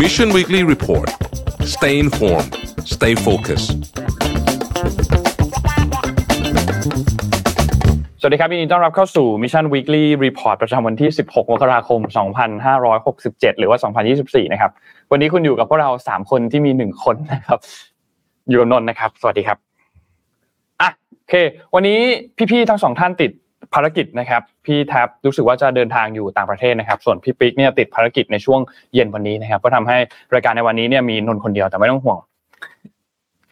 Mission Weekly Report Stay informed Stay focused สวัสดีครับยินดีต้อนรับเข้าสู่ Mission Weekly Report ประจำวันที่ 16 มกราคม 2567 หรือว่า 2024 นะครับ วันนี้คุณอยู่กับพวกเรา 3 คนที่มี 1 คนนะครับ อยู่กับนนท์นะครับ สวัสดีครับ อะ โอเค วันนี้พี่ๆ ทั้งสองท่านติด ภารกิจนะครับพี่แท็บรู้สึกว่าจะเดินทางอยู่ต่างประเทศนะครับ ส่วนพี่ปิ๊กเนี่ยติดภารกิจในช่วงเย็นวันนี้นะครับ ก็ทำให้รายการในวันนี้เนี่ยมีนนท์คนเดียวแต่ไม่ต้องห่วง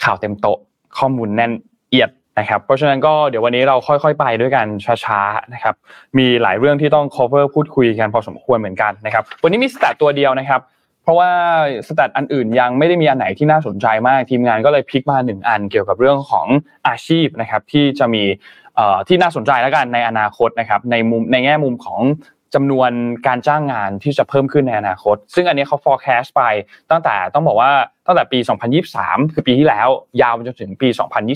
ข่าวเต็มโต๊ะข้อมูลแน่นเอียดนะครับ เพราะฉะนั้นก็เดี๋ยววันนี้เราค่อยๆ ไปด้วยกันช้าๆนะครับ มีหลายเรื่องที่ต้อง cover พูดคุยกันพอสมควรเหมือนกันนะครับ วันนี้มีสแตทตัวเดียวนะครับ เพราะว่าสแตทอันอื่นยังไม่ได้มีอันไหนที่น่าสนใจมากทีมงานก็เลยพิกมาหนึ่งอันเกี่ยวกับเรื่องของอาชีพนะครับที่จะมี ที่น่าสนใจแล้วกันในอนาคตนะครับในมุมในแง่มุมของจำนวนการจ้างงานที่จะเพิ่มขึ้นในอนาคต ซึ่งอันนี้เขา forecast ไปตั้งแต่ต้องบอกว่าตั้งแต่ปี 2023 คือปีที่แล้ว ยาวไปจนถึงปี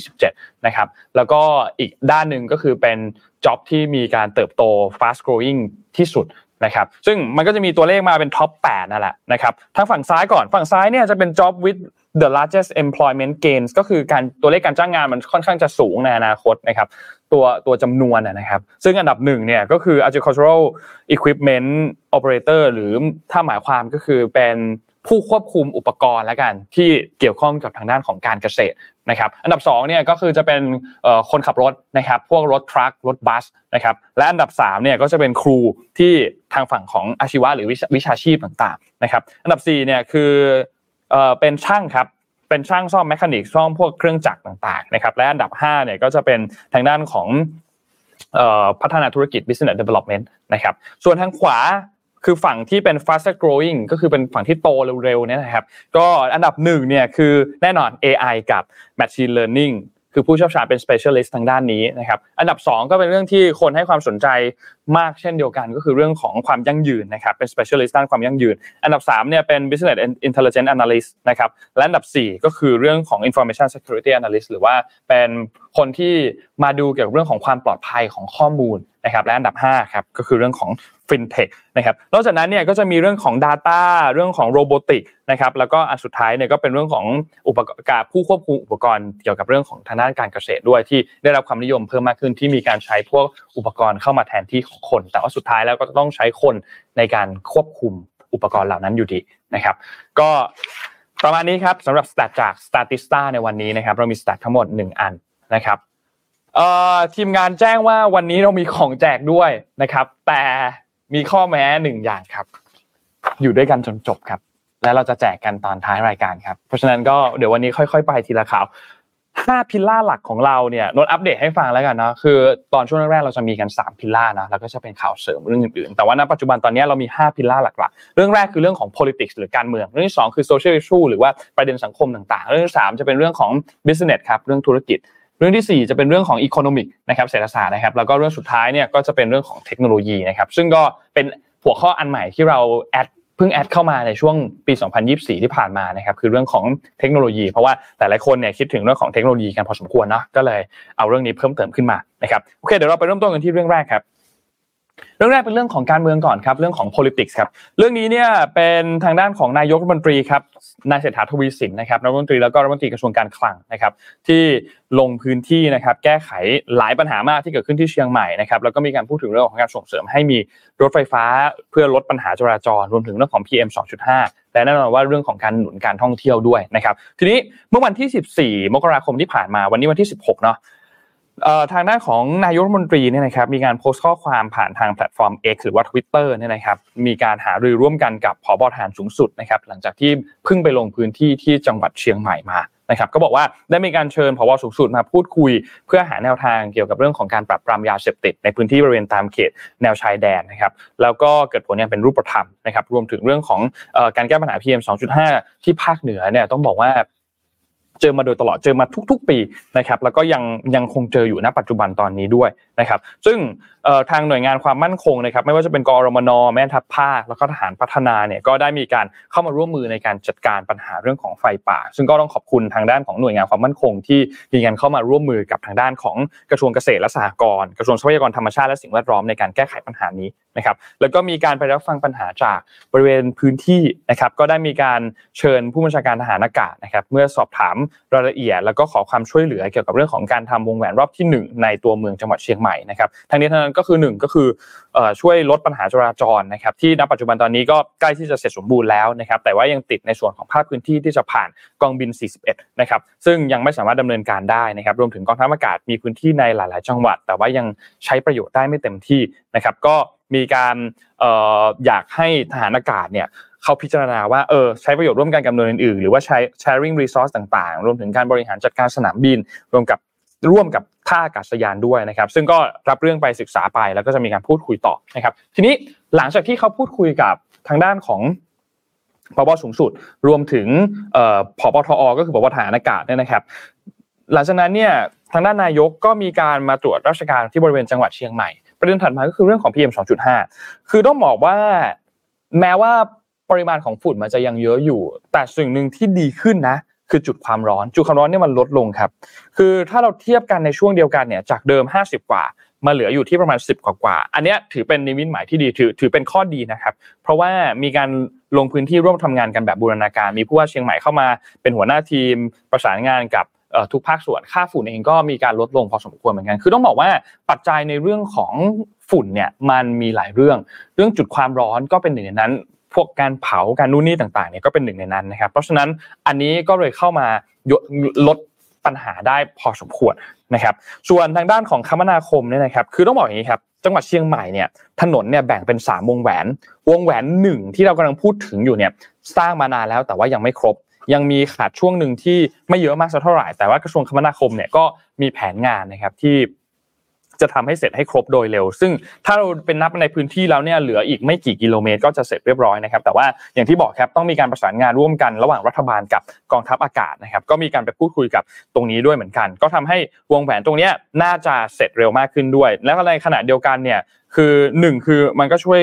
2027 นะครับ แล้วก็อีกด้านหนึ่งก็คือเป็น job ที่มีการเติบโต fast growing ที่สุดนะครับ ซึ่งมันก็จะมีตัวเลขมาเป็นท็อป8นั่นแหละนะครับทั้งฝั่งซ้ายก่อน ฝั่งซ้ายเนี่ยจะเป็น job with the largest employment gains ก็คือการตัวเลขการจ้างงานมันค่อนข้างจะสูงในอนาคตนะครับตัวตัวจำนวนนะครับซึ่งอันดับหนึ่งเนี่ยก็คือ agricultural equipment operator หรือถ้าหมายความก็คือเป็นผู้ควบคุมอุปกรณ์แล้วกันที่เกี่ยวข้องกับทางด้านของการเกษตรนะครับอันดับ2เนี่ยก็คือจะเป็นคนขับรถนะครับพวกรถทรัครถบัสนะครับและอันดับ3เนี่ยก็จะเป็นครูที่ทางฝั่งของอาชีวะหรือวิชาชีพต่างๆนะครับอันดับ4เนี่ยคือ เอ่อเป็นช่างครับเป็นช่างซ่อมแมคานิกซ่อมพวกเครื่องจักรต่างๆนะครับและอันดับ5เนี่ยก็จะเป็นทางด้านของพัฒนาธุรกิจ business development นะครับส่วนทางขวาคือฝั่งที่เป็น faster growing ก็คือเป็นฝั่งที่โตเร็วๆเนี่ยนะครับ ก็อันดับหนึ่งเนี่ยคือแน่นอน AI กับ machine learning คือผู้เชี่ยวชาญเป็น specialist ทางด้านนี้นะครับ อันดับ 2 ก็เป็นเรื่องที่คนให้ความสนใจมากเช่นเดียวกัน ก็คือเรื่องของความยั่งยืนนะครับ เป็น specialist ด้านความยั่งยืน อันดับ3เนี่ยเป็น business intelligence analyst นะครับ และอันดับ 4 ก็คือเรื่องของ information security analyst หรือว่าเป็นคนที่มาดูเกี่ยวกับเรื่องของความปลอดภัยของข้อมูล นะครับและอันดับ5ครับก็คือเรื่องของ fintech นะครับนอกจากนั้นเนี่ยก็จะมีเรื่องของ data เรื่องของ robotic นะครับแล้วก็อันสุดท้ายเนี่ยก็เป็นเรื่องของอุปกรณ์ผู้ควบคุมอุปกรณ์เกี่ยวกับเรื่องของทางด้านการเกษตรด้วยที่ได้รับความนิยมเพิ่มมากขึ้นที่มีการใช้พวกอุปกรณ์เข้ามาแทนที่ของคน แต่ว่าสุดท้ายแล้วก็ต้องใช้คนในการควบคุมอุปกรณ์เหล่านั้นอยู่ดีนะครับ ก็ประมาณนี้ครับสำหรับสแตทจาก Statista ในวันนี้นะครับเรามีสแตททั้งหมด 1 อันนะครับ ทีมงานแจ้งว่าวันนี้เรามีของแจกด้วยนะครับ แต่มีข้อแม้หนึ่งอย่างครับ อยู่ด้วยกันจนจบครับ และเราจะแจกกันตอนท้ายรายการครับ เพราะฉะนั้นก็เดี๋ยววันนี้ค่อย ๆ ไปทีละข่าวห้าพิลล่าหลักของเราเนี่ยนดอัปเดตให้ฟังแล้วกันเนาะคือตอนช่วงแรกๆเราจะมีกัน 3 พิลล่านะแล้วก็จะเป็นข่าวเสริมเรื่องอื่นๆ แต่ว่าณปัจจุบันตอนนี้เรามี 5 พิลล่าหลักๆ เรื่องแรกคือเรื่องของ politics หรือการเมือง เรื่องที่ 2 คือ social issue หรือว่าประเด็นสังคมต่างๆ เรื่องที่3จะเป็นเรื่องของ business ครับเรื่องธุรกิจ เรื่องที่ 4 จะเป็นเรื่องของอีโคโนมิกนะครับเศรษฐศาสตร์นะครับแล้วก็เรื่องสุดท้ายเนี่ยก็จะเป็นเรื่องของเทคโนโลยีนะครับซึ่งก็เป็นหัวข้ออันใหม่ที่เราแอดเพิ่งแอดเข้ามาในช่วงปี 2024 ที่ผ่านมานะครับคือเรื่องของเทคโนโลยี เพราะว่าแต่หลายคนเนี่ยคิดถึงเรื่องของเทคโนโลยีกันพอสมควรเนาะก็เลยเอาเรื่องนี้เพิ่มเติมขึ้นมานะครับโอเคเดี๋ยวเราไปเริ่มต้นกันที่เรื่องแรกครับ เรื่องแรกเป็นเรื่องของการเมืองก่อนครับเรื่องของ politics ครับเรื่องนี้เนี่ยเป็นทางด้านของนายกรัฐมนตรีครับนายเศรษฐาทวีสินนะครับรัฐมนตรีแล้วก็รัฐมนตรีกระทรวงการคลังนะครับที่ลงพื้นที่นะครับแก้ไขหลายปัญหามากที่เกิดขึ้นที่เชียงใหม่นะครับแล้วก็มีการพูดถึงเรื่องของการส่งเสริมให้มีรถไฟฟ้าเพื่อลดปัญหาจราจรรวมถึงเรื่องของ PM 2.5 และแน่นอนว่าเรื่องของการหนุนการท่องเที่ยวด้วยนะครับทีนี้เมื่อวันที่ 14 มกราคมที่ผ่านมาวันนี้วันที่ 16 เนาะ ทางด้านของนายกรัฐมนตรีเนี่ยนะครับมีการโพสต์ข้อความผ่านทางแพลตฟอร์ม X หรือว่า Twitter เนี่ยนะครับมีการหารือร่วมกันกับผบทหารสูงสุดนะครับหลังจากที่เพิ่งไปลงพื้นที่ที่จังหวัดเชียงใหม่มานะครับก็บอกว่าได้มีการเชิญผบสูงสุดมาพูดคุย เพื่อหาแนวทางเกี่ยวกับเรื่องของการปรับปรามยาเสพติดในพื้นที่บริเวณตามเขตแนวชายแดนนะครับแล้วก็เกิดผลอย่างเป็นรูปธรรมนะครับรวมถึงเรื่องของการแก้ปัญหา PM 2.5 ที่ภาคเหนือเนี่ยต้องบอกว่า เจอมาโดยตลอดเจอมาทุก ๆ ปีนะครับแล้วก็ยังยังคงเจออยู่ณปัจจุบันตอนนี้ด้วย นะครับซึ่งทางหน่วยงานความมั่นคงนะครับไม่ว่าจะเป็นกรมนแม่ทัพภาคแล้วก็ทหารพัฒนาเนี่ยก็ได้มีการเข้ามาร่วมมือในการจัดการปัญหาเรื่องของไฟป่า ซึ่งก็ต้องขอบคุณทางด้านของหน่วยงานความมั่นคง ที่มีการเข้ามาร่วมมือกับทางด้านของกระทรวงเกษตรและสหกรณ์กระทรวงทรัพยากรธรรมชาติและสิ่งแวดล้อมในการแก้ไขปัญหานี้นะครับแล้วก็มีการไปรับฟังปัญหาจากบริเวณพื้นที่นะครับก็ได้มีการเชิญผู้บัญชาการทหารอากาศนะครับเมื่อสอบถามรายละเอียด แล้วก็ขอความช่วยเหลือเกี่ยวกับเรื่องของการทำวงแหวนรอบที่ 1 ในตัวเมืองจังหวัดเชียงใหม่นะครับทางนี้ทั้งนั้นก็คือ 1 ก็คือช่วยลดปัญหาจราจรนะครับที่ณปัจจุบันตอนนี้ก็ใกล้ที่จะเสร็จสมบูรณ์แล้วนะครับแต่ว่ายังติดในส่วนของภาคพื้นที่ที่จะผ่านกองบิน 41 นะครับซึ่งยังไม่สามารถดำเนินการได้นะครับรวมถึงกองทัพอากาศมีพื้นที่ในหลาย ๆ จังหวัด แต่ว่ายังใช้ประโยชน์ได้ไม่เต็มที่นะครับก็มีการอยากให้ทหารอากาศเนี่ยเขาพิจารณาว่าเออใช้ประโยชน์ร่วมกันกับหน่วยอื่นๆ หรือว่าใช้ sharing resource ต่างๆ รวมถึงการบริหารจัดการสนามบิน รวมกับ ร่วมกับท่าอากาศยานด้วยนะครับ ซึ่งก็รับเรื่องไปศึกษาไปแล้วก็จะมีการพูดคุยต่อนะครับ ทีนี้หลังจากที่เขาพูดคุยกับทางด้านของพบสูงสุด รวมถึงพบทอ ก็คือพบฐานอากาศเนี่ยนะครับ หลังจากนั้นเนี่ยทางด้านนายกก็มีการมาตรวจราชการที่บริเวณจังหวัดเชียงใหม่ ประเด็นถัดมาก็คือเรื่องของ PM 2.5 คือต้องบอกว่าแม้ว่าปริมาณของฝุ่นมันจะยังเยอะอยู่ แต่สิ่งหนึ่งที่ดีขึ้นนะ คือจุดความร้อน จุดความร้อนเนี่ยมันลดลงครับ คือถ้าเราเทียบกันในช่วงเดียวกันเนี่ยจากเดิม 50 กว่า มาเหลืออยู่ที่ประมาณ 10 กว่ากว่า อันนี้ถือเป็นนิมิตหมายที่ดีถือถือเป็นข้อดีนะครับ เพราะว่ามีการลงพื้นที่ร่วมทำงานกันแบบบูรณาการ มีผู้ว่าเชียงใหม่เข้ามาเป็นหัวหน้าทีมประสานงานกับทุกภาคส่วนค่าฝุ่นเองก็มีการลดลงพอสมควรเหมือนกัน คือต้องบอกว่าปัจจัยในเรื่องของฝุ่นเนี่ยมันมีหลายเรื่อง เรื่องจุดความร้อนก็เป็นหนึ่งในนั้น พวกการเผาการนู่นนี่ต่างๆเนี่ยก็เป็นหนึ่งในนั้นนะครับ เพราะฉะนั้นอันนี้ก็เลยเข้ามาลดปัญหาได้พอสมควรนะครับ ส่วนทางด้านของคมนาคมเนี่ยนะครับ คือต้องบอกอย่างนี้ครับจังหวัดเชียงใหม่เนี่ยถนนเนี่ยแบ่งเป็น 3 วงแหวน วงแหวนหนึ่งที่เรากำลังพูดถึงอยู่เนี่ยสร้างมานานแล้วแต่ว่ายังไม่ครบ ยังมีขาดช่วงหนึ่งที่ไม่เยอะมากสักเท่าไหร่แต่ว่ากระทรวงคมนาคมเนี่ยก็มีแผนงานนะครับที่ จะทำให้เสร็จให้ครบโดยเร็ว ซึ่งถ้าเราเป็นนับในพื้นที่แล้วเนี่ยเหลืออีกไม่กี่กิโลเมตรก็จะเสร็จเรียบร้อยนะครับแต่ว่าอย่างที่บอกครับต้องมีการประสานงานร่วมกันระหว่างรัฐบาลกับกองทัพอากาศนะครับก็มีการไปพูดคุยกับตรงนี้ด้วยเหมือนกัน ก็ทำให้วงแหวนตรงนี้น่าจะเสร็จเร็วมากขึ้นด้วย และในขณะเดียวกันเนี่ย คือหนึ่งคือมันก็ช่วย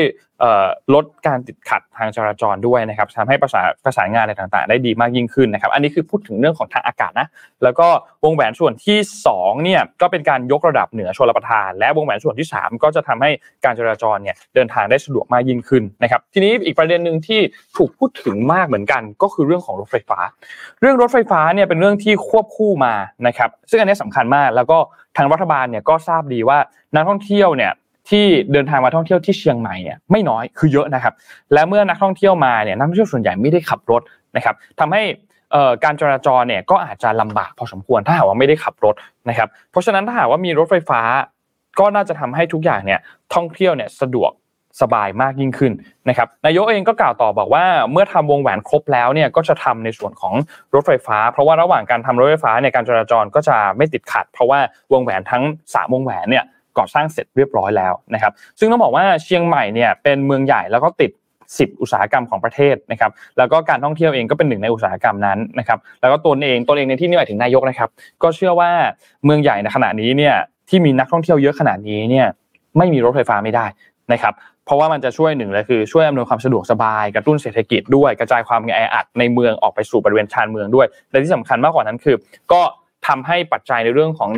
ลดการติดขัดทางจราจรด้วยนะครับทำให้ประสานประสานงานอะไรต่างๆ ได้ดีมากยิ่งขึ้นนะครับ อันนี้คือพูดถึงเรื่องของทางอากาศนะแล้วก็วงแหวนส่วนที่2เนี่ยก็เป็นการยกระดับเหนือชลประทาน และวงแหวนส่วนที่ 3 ก็จะทำให้การจราจรเนี่ยเดินทางได้สะดวกมากยิ่งขึ้นนะครับ ทีนี้อีกประเด็นหนึ่งที่ถูกพูดถึงมากเหมือนกัน ก็คือเรื่องของรถไฟฟ้า เรื่องรถไฟฟ้าเนี่ยเป็นเรื่องที่ควบคู่มานะครับ ซึ่งอันนี้สำคัญมากแล้วก็ทางรัฐบาลเนี่ยก็ทราบดีว่านักท่องเที่ยวเนี่ย ที่เดินทางมาท่องเที่ยวที่เชียงใหม่เนี่ยไม่น้อยคือเยอะนะครับ และเมื่อนักท่องเที่ยวมาเนี่ยนักท่องเที่ยวส่วนใหญ่ไม่ได้ขับรถนะครับทำให้การจราจรเนี่ยก็อาจจะลำบากพอสมควรถ้าหากว่าไม่ได้ขับรถนะครับ เพราะฉะนั้นถ้าหากว่ามีรถไฟฟ้า ก็น่าจะทำให้ทุกอย่างเนี่ยท่องเที่ยวเนี่ยสะดวกสบายมากยิ่งขึ้นนะครับนายกเองก็กล่าวต่อบอกว่าเมื่อทำวงแหวนครบแล้วเนี่ยก็จะทำในส่วนของรถไฟฟ้า เพราะว่าระหว่างการทำรถไฟฟ้าเนี่ยการจราจรก็จะไม่ติดขัด เพราะว่าวงแหวนทั้ง3วงแหวนเนี่ย ก่อสร้างเสร็จเรียบร้อยแล้วนะครับ ซึ่งต้องบอกว่าเชียงใหม่เนี่ยเป็นเมืองใหญ่แล้วก็ติด 10 อุตสาหกรรมของประเทศนะครับ แล้วก็การท่องเที่ยวเองก็เป็นหนึ่งในอุตสาหกรรมนั้นนะครับ แล้วก็ตนเองตนเองในที่นี้หมายถึงนายกนะครับ ก็เชื่อว่าเมืองใหญ่ในขณะนี้เนี่ยที่มีนักท่องเที่ยวเยอะขนาดนี้เนี่ยไม่มีรถไฟฟ้าไม่ได้นะครับเพราะว่ามันจะช่วยหนึ่งเลยคือช่วยอำนวยความสะดวกสบายกระตุ้นเศรษฐกิจด้วยกระจายความแออัดในเมืองออกไปสู่บริเวณชานเมืองด้วยและที่สำคัญมากกว่านั้นคือ ก็ ทำให้ปัจจัยในเรื่องของ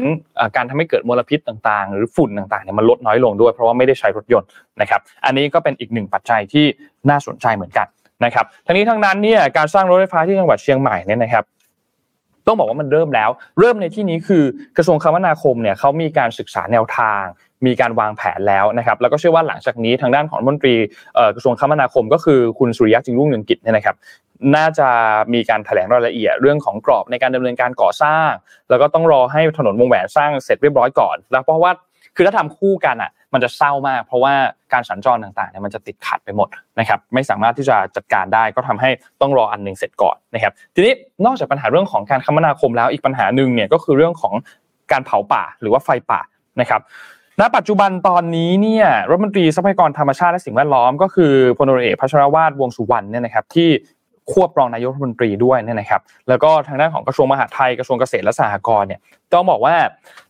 การทำให้เกิดมลพิษต่างๆ หรือฝุ่นต่างๆเนี่ยมันลดน้อยลงด้วย เพราะว่าไม่ได้ใช้รถยนต์นะครับอันนี้ก็เป็นอีกหนึ่งปัจจัยที่น่าสนใจเหมือนกันนะครับทั้งนี้ทั้งนั้นเนี่ยการสร้างรถไฟฟ้าที่จังหวัดเชียงใหม่เนี่ยนะครับต้องบอกว่ามันเริ่มแล้ว เริ่มในที่นี้คือกระทรวงคมนาคมเนี่ยเขามีการศึกษาแนวทาง มีการวางแผนแล้วนะครับ แล้วก็เชื่อว่าหลังจากนี้ทางด้านของมนตรีกระทรวงคมนาคม ก็คือคุณสุริยะจึงรุ่งเรืองกิจเนี่ยนะครับ น่าจะมีการแถลงรายละเอียดเรื่องของกรอบในการดำเนินการก่อสร้าง แล้วก็ต้องรอให้ถนนวงแหวนสร้างเสร็จเรียบร้อยก่อน แล้วเพราะว่าคือถ้าทำคู่กันอะ มันจะเศร้ามาก เพราะว่าการสัญจรต่างๆเนี่ยมันจะติดขัดไปหมดนะครับไม่สามารถที่จะจัดการได้ก็ทำให้ต้องรออันหนึ่งเสร็จก่อนนะครับทีนี้นอกจากปัญหาเรื่องของการคมนาคมแล้วอีกปัญหาหนึ่งเนี่ยก็คือเรื่องของการเผาป่าหรือว่าไฟป่านะครับณปัจจุบันตอนนี้เนี่ยรัฐมนตรีทรัพยากรธรรมชาติและสิ่งแวดล้อม ก็คือพลเอกพัชรวาทวงสุวรรณเนี่ยนะครับที่ ควบรองนายกรัฐมนตรีด้วยเนี่ยนะครับ แล้วก็ทางด้านของกระทรวงมหาดไทยกระทรวงเกษตรและสหกรณ์เนี่ยต้องบอกว่า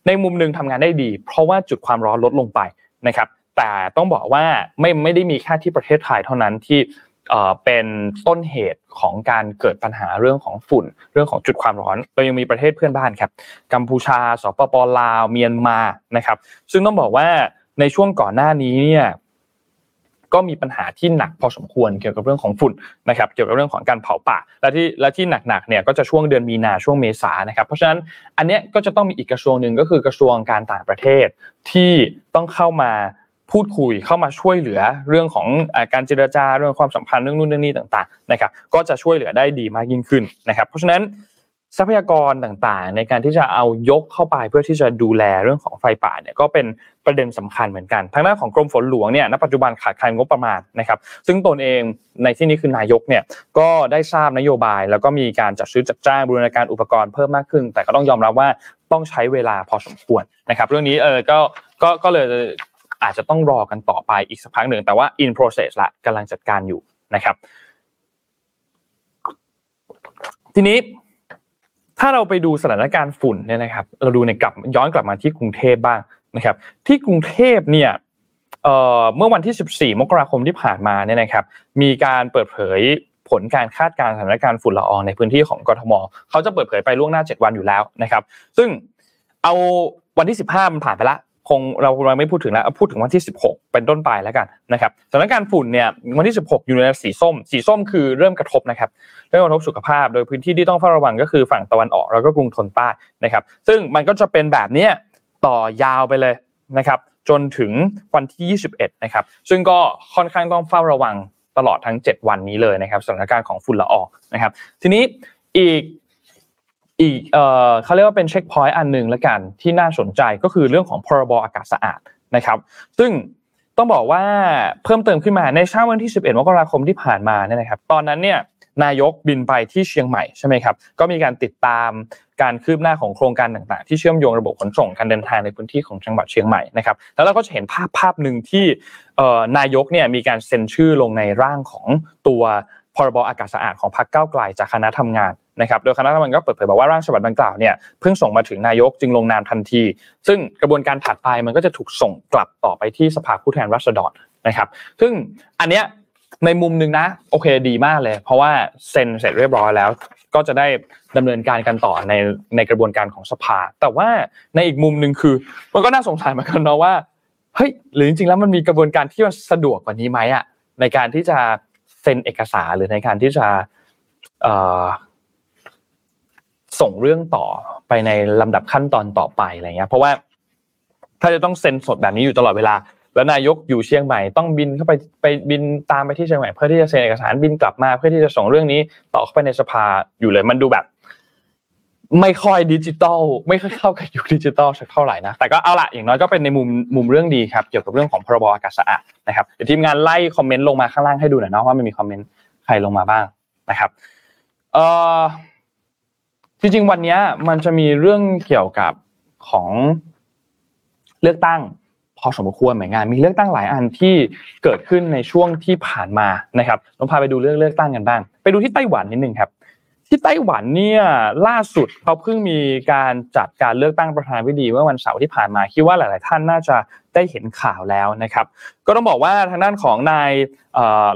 ในมุมหนึ่งทำงานได้ดี เพราะว่าจุดความร้อนลดลงไปนะครับ แต่ต้องบอกว่าไม่ไม่ได้มีแค่ที่ประเทศไทยเท่านั้นที่เป็นต้นเหตุของการเกิดปัญหาเรื่องของฝุ่น เรื่องของจุดความร้อน เรายังมีประเทศเพื่อนบ้านครับกัมพูชาสปปลาวเมียนมานะครับ ซึ่งต้องบอกว่าในช่วงก่อนหน้านี้เนี่ย ก็มีปัญหาที่หนักพอสมควรเกี่ยวกับเรื่องของฝุ่นนะครับเกี่ยวกับเรื่องของการเผาป่า และที่และที่หนักๆเนี่ยก็จะช่วงเดือนมีนาช่วงเมษานะครับ เพราะฉะนั้นอันนี้ก็จะต้องมีอีกกระทรวงหนึ่งก็คือกระทรวงการต่างประเทศที่ต้องเข้ามาพูดคุยเข้ามาช่วยเหลือเรื่องของการเจรจาเรื่องความสัมพันธ์เรื่องนู่นเรื่องนี้ต่างๆนะครับก็จะช่วยเหลือได้ดีมากยิ่งขึ้นนะครับ เพราะฉะนั้น ทรัพยากรต่างๆ ในการที่จะเอายกเข้าไปเพื่อที่จะดูแลเรื่องของไฟป่าเนี่ยก็เป็นประเด็นสำคัญเหมือนกันทางด้านของกรมฝนหลวงเนี่ยณปัจจุบันขาดแคลนงบประมาณนะครับ ซึ่งตนเองในที่นี้คือนายกเนี่ยก็ได้ทราบนโยบาย แล้วก็มีการจัดซื้อจัดจ้างบูรณาการอุปกรณ์เพิ่มมากขึ้น แต่ก็ต้องยอมรับว่าต้องใช้เวลาพอสมควรนะครับ เรื่องนี้เออก็ก็ก็เลยอาจจะต้องรอกันต่อไปอีกสักพักหนึ่งแต่ว่า in process ละกำลังจัดการอยู่นะครับ ทีนี้ ถ้าเราไปดูสถานการณ์ฝุ่นเนี่ยนะครับ เราดูในกลับย้อนกลับมาที่กรุงเทพบ้างนะครับ ที่กรุงเทพเนี่ยเมื่อวันที่ 14 มกราคมที่ผ่านมาเนี่ยนะครับ มีการเปิดเผยผลการคาดการณ์สถานการณ์ฝุ่นละอองในพื้นที่ของกทม เขาจะเปิดเผยไปล่วงหน้า 7 วันอยู่แล้วนะครับ ซึ่งเอาวันที่ 15 มันผ่านไปละ คงเราเราไม่พูดถึงแล้วพูดถึงวันที่ 16 เป็นต้นไปแล้วกันนะครับสถานการณ์ฝุ่นเนี่ยวันที่ 16 อยู่ในสีส้ม สีส้มคือเริ่มกระทบนะครับเริ่มกระทบสุขภาพ โดยพื้นที่ที่ต้องเฝ้าระวังก็คือฝั่งตะวันออกแล้วก็กรุงทนใต้นะครับ ซึ่งมันก็จะเป็นแบบนี้ต่อยาวไปเลยนะครับ จนถึงวันที่ 21 นะครับ ซึ่งก็ค่อนข้างต้องเฝ้าระวังตลอดทั้ง 7 วันนี้เลยนะครับสถานการณ์ของฝุ่นละอองนะครับ ทีนี้อีก อีกเขาเรียกว่าเป็นเช็คพอยต์อันหนึ่งละกันที่น่าสนใจก็คือเรื่องของพรบอากาศสะอาดนะครับ ซึ่งต้องบอกว่าเพิ่มเติมขึ้นมาในเช้าวันที่ 11 มกราคมที่ผ่านมาเนี่ยนะครับ ตอนนั้นเนี่ยนายกบินไปที่เชียงใหม่ใช่ไหมครับ ก็มีการติดตามการคืบหน้าของโครงการต่างๆ ที่เชื่อมโยงระบบขนส่งการเดินทางในพื้นที่ของจังหวัดเชียงใหม่นะครับ แล้วเราก็จะเห็นภาพภาพหนึ่งที่นายกเนี่ยมีการเซ็นชื่อลงในร่างของตัวพรบอากาศสะอาดของพรรคก้าวไกลจากคณะทำงาน นะครับโดยคณะทำงานตรีก็เปิดเผยบอกว่าร่างฉบับดังกล่าวเนี่ยเพิ่งส่งมาถึงนายกจึงลงนามทันที ซึ่งกระบวนการถัดไปมันก็จะถูกส่งกลับต่อไปที่สภาผู้แทนราษฎรนะครับ ซึ่งอันเนี้ยในมุมหนึ่งนะโอเคดีมากเลย เพราะว่าเซ็นเสร็จเรียบร้อยแล้ว ก็จะได้ดำเนินการกันต่อในในกระบวนการของสภา แต่ว่าในอีกมุมหนึ่งคือ มันก็น่าสงสัยเหมือนกันเนาะว่าเฮ้ยหรือจริงๆแล้วมันมีกระบวนการที่มันสะดวกกว่านี้ไหมอะในการที่จะเซ็นเอกสารหรือในการที่จะ ส่งเรื่องต่อไปในลำดับขั้นตอนต่อไปอะไรเงี้ยเพราะว่าถ้าจะต้องเซ็นสดแบบนี้อยู่ตลอดเวลา แล้วนายกอยู่เชียงใหม่ต้องบินเข้าไปไปบินตามไปที่เชียงใหม่เพื่อที่จะเซ็นเอกสารบินกลับมา เพื่อที่จะส่งเรื่องนี้ต่อเข้าไปในสภาอยู่เลยมันดูแบบ ไม่ค่อยดิจิตอลไม่ค่อยเข้ากับยุคดิจิตอลสักเท่าไหร่นะแต่ก็เอาละอย่างน้อยก็เป็นในมุมมุมเรื่องดีครับ เกี่ยวกับเรื่องของพรบอากาศสะอาดนะครับเดี๋ยวทีมงานไล่คอมเมนต์ลงมาข้างล่างให้ดูหน่อยนะว่ามันมีคอมเมนต์ใครลงมาบ้างนะครับ เอ่อ จริงๆวันนี้มันจะมีเรื่องเกี่ยวกับของเลือกตั้งพอสมควรเหมือนกันมีเลือกตั้งหลายอันที่เกิดขึ้นในช่วงที่ผ่านมานะครับลองพาไปดูเรื่องเลือกตั้งกันบ้าง ไปดูที่ไต้หวันนิดนึงครับ ที่ไต้หวันเนี่ยล่าสุดเขาเพิ่งมีการจัดการเลือกตั้งประธานาธิบดีเมื่อวันเสาร์ที่ผ่านมาคิดว่าหลาย ๆ ท่านน่าจะได้เห็นข่าวแล้วนะครับ ก็ต้องบอกว่าทางด้านของนาย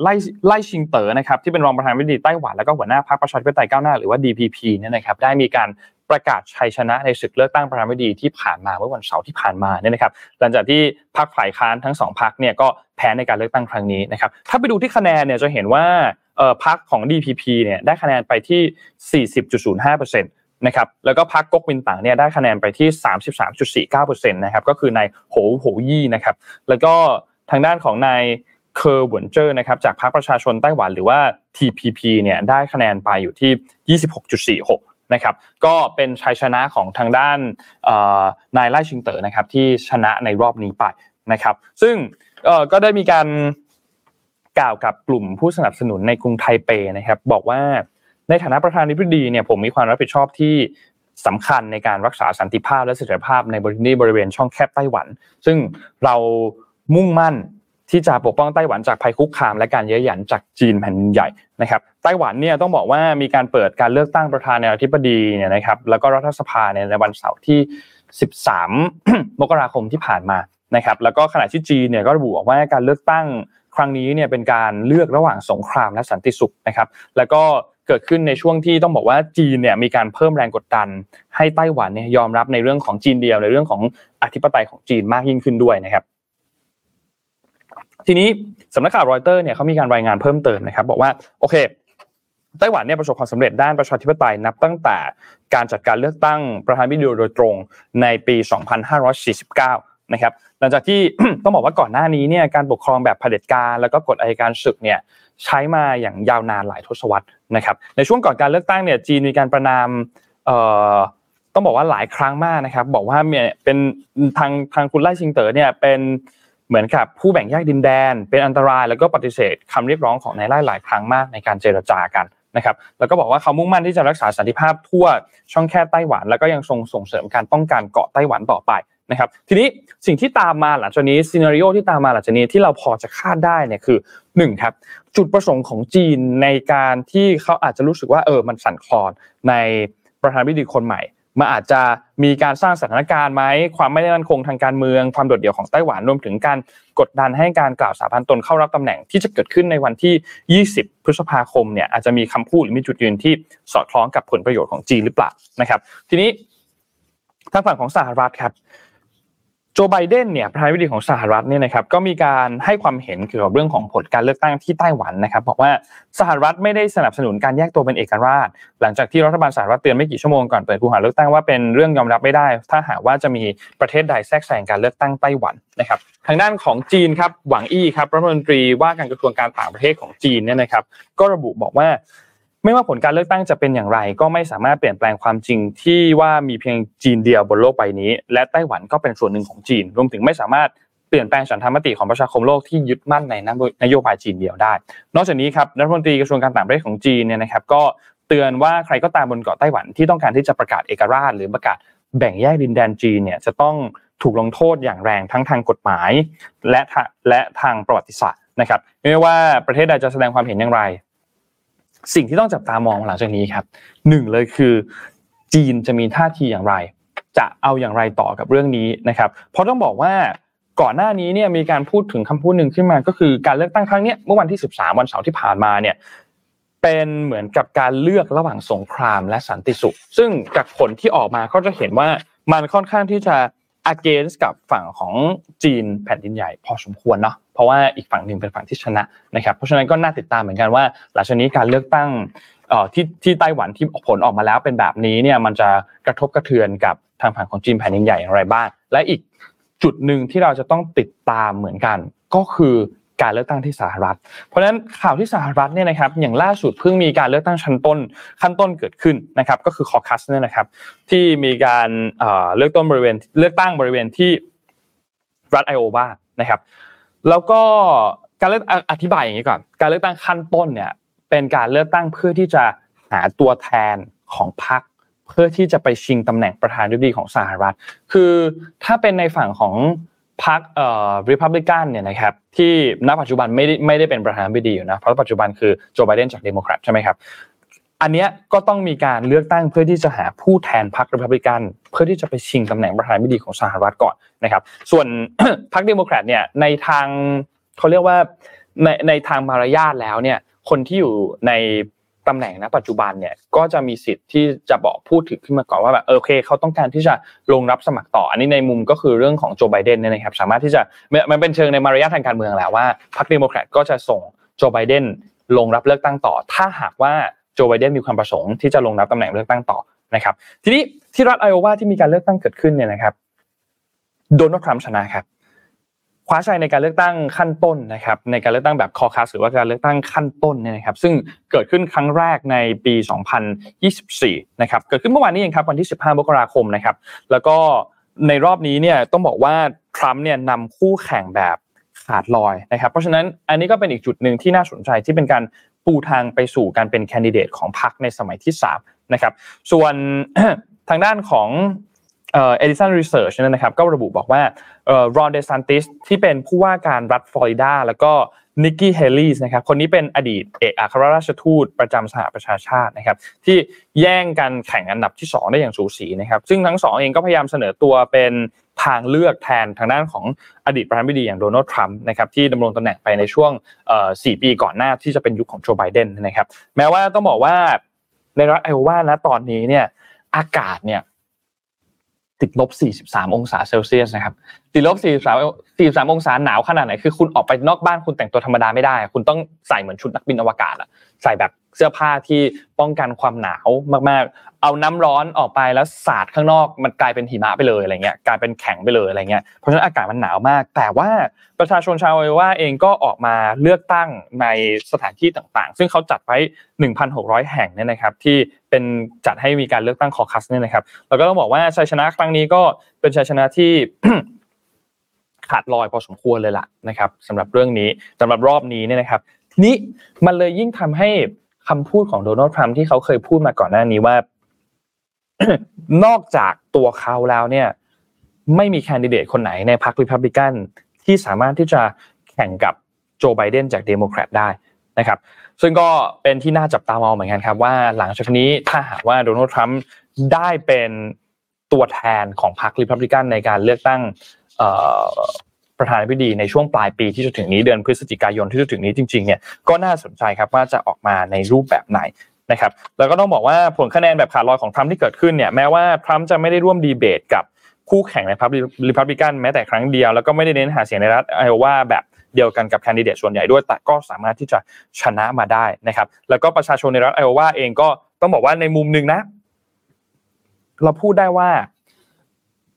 ไล่ไล่ชิงเต๋อนะครับที่เป็นรองประธานาธิบดีไต้หวันแล้วก็หัวหน้าพรรคประชาธิปไตยก้าวหน้าหรือว่า DPP เนี่ยนะครับได้มีการประกาศชัยชนะในศึกเลือกตั้งประธานาธิบดีที่ผ่านมาเมื่อวันเสาร์ที่ผ่านมาเนี่ยนะครับหลังจากที่พรรคฝ่ายค้านทั้งสองพรรคเนี่ยก็แพ้ในการเลือกตั้งครั้งนี้นะครับถ้าไปดูที่คะแนนเนี่ยจะเห็นว่า พรรคของ DPP เนี่ยได้คะแนนไปที่ 40.05%นะครับแล้วก็พรรคก๊กมินตั๋งเนี่ยได้คะแนนไปที่ 33.49%นะครับก็คือนายโหโหยี่นะครับแล้วก็ทางด้านของนายเคอร์หวนเจอร์นะครับจากพรรคประชาชนไต้หวันหรือว่า TPP เนี่ยได้คะแนนไปอยู่ที่ 26.46 นะครับก็เป็นชัยชนะของทางด้านนายไล่ชิงเต๋อนะครับที่ชนะในรอบนี้ไปนะครับซึ่งก็ได้มีการ กล่าวกับกลุ่มผู้สนับสนุนในกรุงไทเปนะครับ บอกว่าในฐานะประธานาธิบดีเนี่ยผมมีความรับผิดชอบที่สำคัญในการรักษาสันติภาพและเสถียรภาพในบริเวณบริเวณช่องแคบไต้หวัน ซึ่งเรามุ่งมั่นทที่จะปกป้องไต้หวันจากภัยคุกคาม และการเย้ยหยันจากจีนแผ่นใหญ่นะครับไต้หวันเนี่ยต้องบอกว่ามีการเปิดการเลือกตั้งประธานาธิบดีเนี่ยนะครับแล้วก็รัฐสภาในวันเสาร์ที่ 13 มกราคมที่ผ่านมานะครับแล้วก็ขณะที่จีนเนี่ยก็ระบุว่าการเลือกตั้ง ครั้งนี้เนี่ยเป็นการเลือกระหว่างสงครามและสันติสุขนะครับ แล้วก็เกิดขึ้นในช่วงที่ต้องบอกว่าจีนเนี่ยมีการเพิ่มแรงกดดัน ให้ไต้หวันเนี่ยยอมรับในเรื่องของจีนเดียวในเรื่องของอธิปไตยของจีนมากยิ่งขึ้นด้วยนะครับ ทีนี้สำนักข่าวรอยเตอร์เนี่ยเขามีการรายงานเพิ่มเติมนะครับบอกว่าโอเคไต้หวันเนี่ยประสบความสำเร็จด้านประชาธิปไตยนับตั้งแต่การจัดการเลือกตั้งประธานาธิบดีโดยตรงในปี 2549 นะครับหลังจากที่ต้องบอกว่าก่อนหน้านี้เนี่ยการปกครองแบบเผด็จการ แล้วก็กฎอัยการศึกเนี่ยใช้มาอย่างยาวนานหลายทศวรรษนะครับในช่วงก่อนการเลือกตั้งเนี่ยจีนมีการประนามต้องบอกว่าหลายครั้งมากนะครับ บอกว่าเนี่ยเป็นทางทางคุณไล่ชิงเต๋อเนี่ยเป็นเหมือนกับผู้แบ่งแยกดินแดน เป็นอันตรายแล้วก็ปฏิเสธคำเรียกร้องของนายไล่หลายครั้งมากในการเจรจากันนะครับแล้วก็บอกว่าเขามุ่งมั่นที่จะรักษาสันติภาพทั่วช่องแคบไต้หวัน แล้วก็ยังทรงส่งเสริมการป้องกันเกาะไต้หวันต่อไป นะครับทีนี้สิ่งที่ตามมาหลังจากนี้ซีนารีโอที่ตามมาหลังจากนี้ที่เราพอจะคาดได้เนี่ยคือ1ครับจุดประสงค์ของจีนในการที่เขาอาจจะรู้สึกว่าเออมันสั่นคลอนในประธานาธิบดีคนใหม่มันอาจจะมีการสร้างสถานการณ์ไหมความไม่มั่นคงทางการเมือง ความโดดเดี่ยวของไต้หวันรวมถึงการกดดันให้การกล่าวสาบานตนเข้ารับตำแหน่งที่จะเกิดขึ้นในวันที่ 20 พฤษภาคมเนี่ยอาจจะมีคำพูดหรือมีจุดยืนที่สอดคล้องกับผลประโยชน์ของจีนหรือเปล่านะครับ ทีนี้ทางฝั่งของสหรัฐครับ โจไบเดนเนี่ยประธานาธิบดีของสหรัฐเนี่ยนะครับก็มีการให้ความเห็นเกี่ยวกับเรื่องของผลการเลือกตั้งที่ไต้หวันนะครับบอกว่าสหรัฐไม่ได้สนับสนุนการแยกตัวเป็นเอกราช หลังจากที่รัฐบาลสหรัฐเตือนไม่กี่ชั่วโมงก่อนเปิดคูหาเลือกตั้งว่าเป็นเรื่องยอมรับไม่ได้ ถ้าหากว่าจะมีประเทศใดแทรกแซงการเลือกตั้งไต้หวันนะครับทางด้านของจีนครับหวังอี้ครับรัฐมนตรีว่าการกระทรวงการต่างประเทศของจีนเนี่ยนะครับก็ระบุบอกว่า ไม่ว่าผลการเลือกตั้งจะเป็นอย่างไร ก็ไม่สามารถเปลี่ยนแปลงความจริงที่ว่ามีเพียงจีนเดียวบนโลกใบนี้ และไต้หวันก็เป็นส่วนหนึ่งของจีน รวมถึงไม่สามารถเปลี่ยนแปลงฉันทามติของประชาคมโลกที่ยึดมั่นในนโยบายจีนเดียวได้ นอกจากนี้ครับรัฐมนตรีกระทรวงการต่างประเทศของจีนเนี่ยนะครับก็เตือนว่าใครก็ตามบนเกาะไต้หวันที่ต้องการที่จะประกาศเอกราช หรือประกาศแบ่งแยกดินแดนจีนเนี่ยจะต้องถูกลงโทษอย่างแรงทั้งทางกฎหมาย และและทางประวัติศาสตร์นะครับไม่ว่าประเทศใดจะแสดงความเห็นอย่างไร สิ่งที่ต้องจับตามองหลังจากนี้ครับหนึ่งเลยคือจีนจะมีท่าทีอย่างไร จะเอาอย่างไรต่อกับเรื่องนี้นะครับ เพราะต้องบอกว่าก่อนหน้านี้เนี่ยมีการพูดถึงคำพูดหนึ่งขึ้นมาก็คือการเลือกตั้งครั้งนี้เมื่อวันที่ 13 วันเสาร์ที่ผ่านมาเนี่ยเป็นเหมือนกับการเลือกระหว่างสงครามและสันติสุข ซึ่งจากผลที่ออกมาก็จะเห็นว่ามันค่อนข้างที่จะ against กับฝั่งของจีนแผ่นดินใหญ่พอสมควรเนาะเพราะว่าอีกฝั่งหนึ่งเป็นฝั่งที่ชนะนะครับเพราะฉะนั้นก็น่าติดตามเหมือนกันว่า หลังจากนี้การเลือกตั้งที่ที่ไต้หวันที่ผลออกมาแล้วเป็นแบบนี้เนี่ยมันจะกระทบกระเทือนกับทางฝั่งของจีนแผ่นดินใหญ่อย่างไรบ้างและอีกจุดหนึ่งที่เราจะต้องติดตามเหมือนกัน ก็คือ การเลือกตั้งที่สหรัฐ เพราะฉะนั้นข่าวที่สหรัฐเนี่ยนะครับอย่างล่าสุดเพิ่งมีการเลือกตั้งชั้นต้นขั้นต้นเกิดขึ้นนะครับก็คือ caucus เนี่ยนะครับที่มีการเลือกต้นบริเวณเลือกตั้งบริเวณที่รัฐไอโอวานะครับแล้วก็การเลือกอธิบายอย่างนี้ก่อนการเลือกตั้งขั้นต้นเนี่ยเป็นการเลือกตั้งเพื่อที่จะหาตัวแทนของพรรคเพื่อที่จะไปชิงตำแหน่งประธานาธิบดีของสหรัฐ คือถ้าเป็นในฝั่งของ พรรคเอ่อริพับลิกันเนี่ยนะครับที่ณปัจจุบันไม่ได้ไม่ได้เป็นประธานาธิบดีอยู่นะเพราะปัจจุบันคือโจไบเดนจากเดโมแครตใช่ไหมครับอันเนี้ยก็ต้องมีการเลือกตั้งเพื่อที่จะหาผู้แทนพรรคริพับลิกันเพื่อที่จะไปชิงตำแหน่งประธานาธิบดีของสหรัฐก่อนนะครับ ส่วนพรรคเดโมแครตเนี่ยในทางเขาเรียกว่าในในทางมารยาทแล้วเนี่ยคนที่อยู่ใน ตำแหน่งณปัจจุบันเนี่ยก็จะมีสิทธิ์ที่จะบอกพูดถึงขึ้นมาก่อนว่าแบบโอเคเขาต้องการที่จะลงรับสมัครต่อ อันนี้ในมุมก็คือเรื่องของโจไบเดนเนี่ยนะครับสามารถที่จะมันเป็นเชิงในมารยาททางการเมืองแล้วว่าพรรคเดโมแครตก็จะส่งโจไบเดนลงรับเลือกตั้งต่อ ถ้าหากว่าโจไบเดนมีความประสงค์ที่จะลงรับตำแหน่งเลือกตั้งต่อนะครับทีนี้ที่รัฐไอโอวาที่มีการเลือกตั้งเกิดขึ้นเนี่ยนะครับโดนัลด์ทรัมป์ชนะครับ คว้าชัยในการเลือกตั้งขั้นต้นนะครับในการเลือกตั้งแบบคอคัสหรือว่าการเลือกตั้งขั้นต้นเนี่ยนะครับซึ่งเกิดขึ้นครั้งแรกในปี 2024 นะครับเกิดขึ้นเมื่อวานนี้เองครับวันที่ 15 มกราคมนะครับแล้วก็ในรอบนี้เนี่ยต้องบอกว่าทรัมป์เนี่ยนำคู่แข่งแบบขาดลอยนะครับเพราะฉะนั้นอันนี้ก็เป็นอีกจุดหนึ่งที่น่าสนใจที่เป็นการปูทางไปสู่การเป็นแคนดิเดตของพรรคในสมัยที่3นะครับส่วนทางด้านของ เอ่อ Edison Research นั่นนะครับก็ระบุบอกว่ารอนเดซันติสที่เป็นผู้ว่าการรัฐฟลอริดาแล้วก็นิกกี้เฮลีสนะครับคนนี้เป็นอดีตเอกอัครราชทูตประจำสหประชาชาตินะครับที่แย่งกันแข่งอันดับที่ 2 ได้อย่างสูสีนะครับซึ่งทั้งสองเองก็พยายามเสนอตัวเป็นทางเลือกแทนทางด้านของอดีตประธานาธิบดีอย่างโดนัลด์ทรัมป์นะครับที่ดำรงตำแหน่งไปในช่วงสี่ปีก่อนหน้าที่จะเป็นยุคของโจไบเดนนะครับแม้ว่าต้องบอกว่าในรัฐไอโอวานะตอนนี้เนี่ยอากาศเนี่ย ติดลบ 43 องศาเซลเซียสนะครับติดลบ 43 43 องศาหนาวขนาดไหนคือคุณออกไปนอกบ้านคุณแต่งตัวธรรมดาไม่ได้ คุณต้องใส่เหมือนชุดนักบินอวกาศอะใส่แบบ เสื้อผ้าที่ป้องกันความหนาวมากๆ เอาน้ำร้อนออกไปแล้วสาดข้างนอกมันกลายเป็นหิมะไปเลยอะไรเงี้ยกลายเป็นแข็งไปเลยอะไรเงี้ยเพราะฉะนั้นอากาศมันหนาวมาก แต่ว่าประชาชนชาวไอว่าเองก็ออกมาเลือกตั้งในสถานที่ต่างๆ ซึ่งเขาจัดไว้ 1,600 แห่งเนี่ยนะครับที่เป็นจัดให้มีการเลือกตั้งคอคัสเนี่ยนะครับแล้วก็ต้องบอกว่าชัยชนะครั้งนี้ก็เป็นชัยชนะที่ขาดลอยพอสมควรเลยล่ะนะครับสำหรับเรื่องนี้สำหรับรอบนี้เนี่ยนะครับ ทีนี้มันเลยยิ่งทำให้ คำพูดของโดนัลด์ทรัมป์ที่เขาเคยพูดมาก่อนหน้านี้ว่า นอกจากตัวเขาแล้วเนี่ย ไม่มีแคนดิเดตคนไหนในพรรคริพับลิกันที่สามารถที่จะแข่งกับโจไบเดนจากเดโมแครตได้นะครับ ซึ่งก็เป็นที่น่าจับตามองเหมือนกันครับ ว่าหลังจากนี้ถ้าหากว่าโดนัลด์ทรัมป์ได้เป็นตัวแทนของพรรคริพับลิกันในการเลือกตั้ง ประธานาธิบดีในช่วงปลายปีที่จะถึงนี้เดือนพฤศจิกายนที่จะถึงนี้จริงๆเนี่ยก็น่าสนใจครับว่าจะออกมาในรูปแบบไหนนะครับแล้วก็ต้องบอกว่าผลคะแนนแบบขาดลอยของทรัมป์ที่เกิดขึ้นเนี่ยแม้ว่าทรัมป์จะไม่ได้ร่วมดีเบตกับคู่แข่งในพรรคริพับลิกันแม้แต่ครั้งเดียว แล้วก็ไม่ได้เน้นหาเสียงในรัฐไอโอวาแบบเดียวกันกับแคนดิเดตส่วนใหญ่ด้วย แต่ก็สามารถที่จะชนะมาได้นะครับ แล้วก็ประชาชนในรัฐไอโอวาเองก็ต้องบอกว่าในมุมหนึ่งนะ เราพูดได้ว่า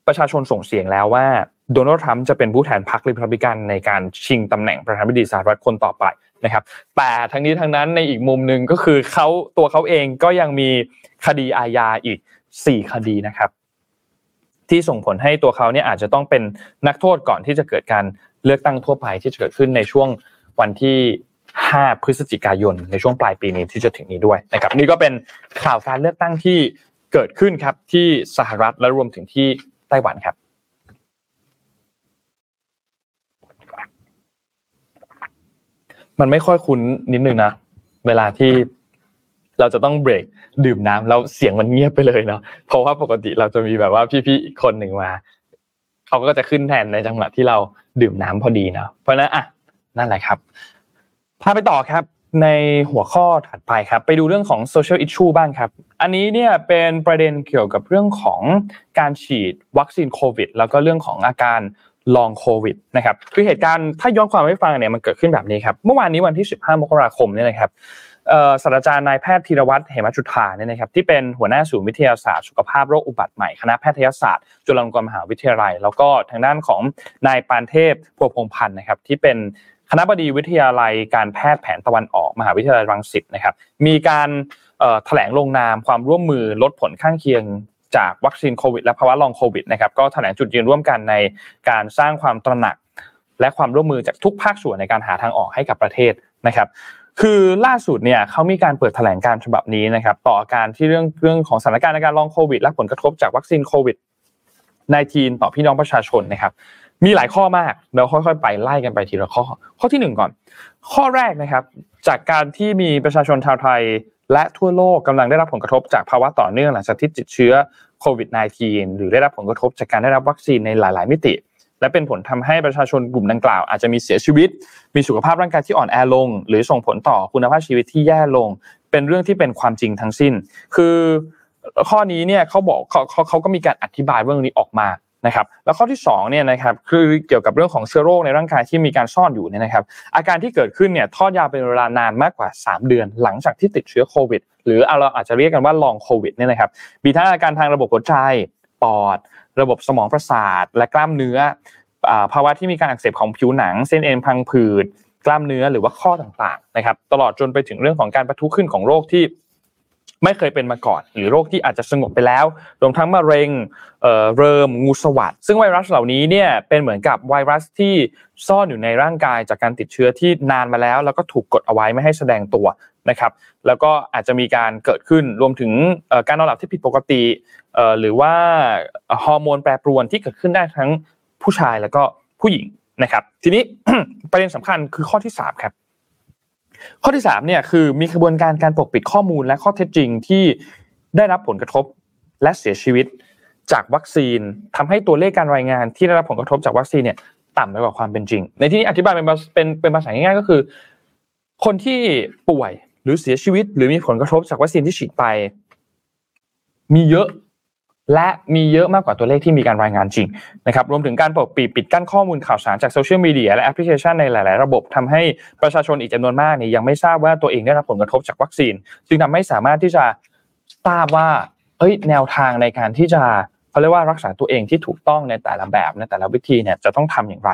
ประชาชนส่งเสียงแล้วว่า โดนัลด์ทรัมป์จะเป็นผู้แทนพรรคริพับลิกันในการชิงตำแหน่งประธานาธิบดีสหรัฐคนต่อไปนะครับ แต่ทั้งนี้ทั้งนั้นในอีกมุมหนึ่งก็คือเขาตัวเขาเองก็ยังมีคดีอาญาอีกสี่คดีนะครับ ที่ส่งผลให้ตัวเขาเนี่ยอาจจะต้องเป็นนักโทษก่อนที่จะเกิดการเลือกตั้งทั่วไปที่จะเกิดขึ้นในช่วงวันที่ 5 พฤศจิกายน ในช่วงปลายปีนี้ที่จะถึงนี้ด้วยนะครับ นี่ก็เป็นข่าวการเลือกตั้งที่เกิดขึ้นครับที่สหรัฐและรวมถึงที่ไต้หวันครับ มันไม่ค่อยคุ้นนิดนึงนะเวลาที่เราจะต้องเบรกดื่มน้ำแล้วเสียงมันเงียบไปเลยเนาะเพราะว่าปกติเราจะมีแบบว่าพี่ๆอีกคนหนึ่งมาเขาก็จะขึ้นแทนในจังหวะที่เราดื่มน้ำพอดีเนาะเพราะนั้นอะนั่นแหละครับพาไปต่อครับในหัวข้อถัดไปครับ ไปดูเรื่องของ social issue บ้างครับ อันนี้เนี่ยเป็นประเด็นเกี่ยวกับเรื่องของการฉีดวัคซีนโควิด แล้วก็เรื่องของอาการ ลองโควิดนะครับคือเหตุการณ์ถ้าย้อนความให้ฟังเนี่ยมันเกิดขึ้นแบบนี้ครับเมื่อวานนี้วันที่ 15 มกราคมเนี่ยนะครับศาสตราจารย์นายแพทย์ธีรวัตรเหมจุธาเนี่ยนะครับที่เป็นหัวหน้าศูนย์วิทยาศาสตร์สุขภาพโรคอุบัติใหม่คณะแพทยศาสตร์ จุฬาลงกรณ์มหาวิทยาลัย แล้วก็ทางด้านของนายปานเทพพัวพงพันธ์นะครับที่เป็นคณะบดีวิทยาลัยการแพทย์แผนตะวันออกมหาวิทยาลัยรังสิตนะครับมีการแถลงลงนามความร่วมมือลดผลข้างเคียง จากวัคซีนโควิดและภาวะลองโควิดนะครับก็แถลงจุดยืนร่วมกันในการสร้างความตระหนัก และความร่วมมือจากทุกภาคส่วนในการหาทางออกให้กับประเทศนะครับคือล่าสุดเนี่ยเขามีการเปิดแถลงการฉบับนี้นะครับต่ออาการที่เรื่องเรื่องของสถานการณ์ในการลองโควิด และผลกระทบจากวัคซีนโควิด -19 ต่อพี่น้องประชาชนนะครับมีหลายข้อมากเราค่อยๆ ไปไล่กันไปทีละข้อข้อที่หนึ่งก่อน ข้อแรกนะครับจากการที่มีประชาชนชาวไทย และทั่วโลกกำลังได้รับผลกระทบจากภาวะต่อเนื่องหลังจากที่ติดเชื้อโควิด -19 หรือได้รับผลกระทบจากการได้รับวัคซีนในหลาย ๆ มิติ และเป็นผลทำให้ประชาชนกลุ่มดังกล่าวอาจจะมีเสียชีวิต มีสุขภาพร่างกายที่อ่อนแอลง หรือส่งผลต่อคุณภาพชีวิตที่แย่ลง เป็นเรื่องที่เป็นความจริงทั้งสิ้น คือข้อนี้เนี่ยเขาบอกเขาเขาก็มีการอธิบายเรื่องนี้ออกมา นะครับแล้วข้อที่2เนี่ยนะครับคือเกี่ยวกับเรื่องของเชื้อโรคในร่างกายที่มีการซ่อนอยู่เนี่ยนะครับอาการที่เกิดขึ้นเนี่ยทอดยาวเป็นเวลานานมากกว่า 3 เดือน หลังจากที่ติดเชื้อโควิด หรือเราอาจจะเรียกกันว่าลองโควิดเนี่ยนะครับมีทั้งอาการทางระบบหัวใจปอด ระบบสมองประสาท และกล้ามเนื้อภาวะที่มีการอักเสบของผิวหนัง เส้นเอ็นพังผืดกล้ามเนื้อหรือว่าข้อต่างๆนะครับตลอดจนไปถึงเรื่องของการประทุขึ้นของโรคที่ ไม่เคยเป็นมาก่อน หรือโรคที่อาจจะสงบไปแล้ว รวมทั้งมะเร็งเอ่อเริมงูสวัสดซึ่งไวรัสเหล่านี้เนี่ยเป็นเหมือนกับไวรัสที่ซ่อนอยู่ในร่างกายจากการติดเชื้อที่นานมาแล้ว แล้วก็ถูกกดเอาไว้ไม่ให้แสดงตัวนะครับ แล้วก็อาจจะมีการเกิดขึ้นรวมถึงการนอนหลับที่ผิดปกติหรือว่าฮอร์โมนแปรปรวนที่เกิดขึ้นได้ทั้งผู้ชายแล้วก็ผู้หญิงนะครับ ทีนี้ประเด็นสำคัญคือข้อที่3ครับ ข้อที่3เนี่ยคือมีกระบวนการการปกปิดข้อมูลและข้อเท็จจริงที่ได้รับผลกระทบและเสียชีวิตจากวัคซีนทำให้ตัวเลขการรายงานที่ได้รับผลกระทบจากวัคซีนเนี่ยต่ำไปกว่าความเป็นจริง ในที่นี้อธิบายเป็นเป็นเป็นภาษาง่ายๆก็คือ คนที่ป่วยหรือเสียชีวิต หรือมีผลกระทบจากวัคซีนที่ฉีดไป มีเยอะ และมีเยอะมากกว่าตัวเลขที่มีการรายงานจริงนะครับรวมถึงการปกปิดปิดกั้นข้อมูลข่าวสารจากโซเชียลมีเดียและแอปพลิเคชันในหลาย ๆ ระบบทำให้ประชาชนอีกจำนวนมากเนี่ยยังไม่ทราบว่าตัวเองได้รับผลกระทบจากวัคซีน จึงทำให้สามารถที่จะทราบว่าเอ้ยแนวทางในการที่จะเขาเรียกว่ารักษาตัวเองที่ถูกต้องในแต่ละแบบในแต่ละวิธีเนี่ยจะต้องทำอย่างไร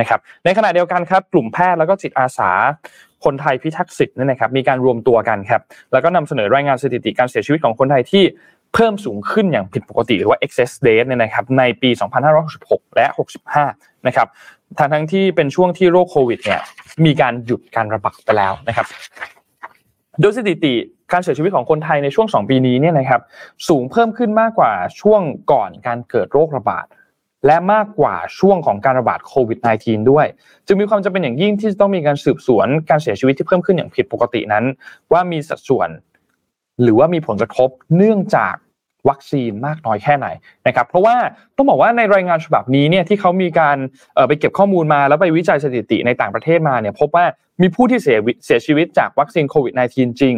นะครับในขณะเดียวกันครับกลุ่มแพทย์แล้วก็จิตอาสาคนไทยพิทักษ์สิทธิ์นี่นะครับมีการรวมตัวกันครับแล้วก็นำเสนอรายงานสถิติการเสียชีวิตของคนไทยที่ เพิ่มสูงขึ้นอย่างผิดปกติหรือว่า excess death เนี่ยนะครับในปี 2566 และ 65 นะครับทั้งทั้งที่เป็นช่วงที่โรคโควิดเนี่ยมีการหยุดการระบาดไปแล้วนะครับ โดยสถิติการเสียชีวิตของคนไทยในช่วง 2 ปีนี้เนี่ยนะครับสูงเพิ่มขึ้นมากกว่าช่วงก่อนการเกิดโรคระบาดและมากกว่าช่วงของการระบาดโควิด -19 ด้วย จึงมีความจำเป็นอย่างยิ่งที่จะต้องมีการสืบสวนการเสียชีวิตที่เพิ่มขึ้นอย่างผิดปกตินั้น ว่ามีสัดส่วน หรือว่ามีผลกระทบเนื่องจากวัคซีนมากน้อยแค่ไหนนะครับเพราะว่าต้องบอกว่าในรายงานฉบับนี้เนี่ยที่เขามีการไปเก็บข้อมูลมาแล้วไปวิจัยสถิติในต่างประเทศมาเนี่ยพบว่ามีผู้ที่เสียเสียชีวิตจากวัคซีนโควิด -19 จริง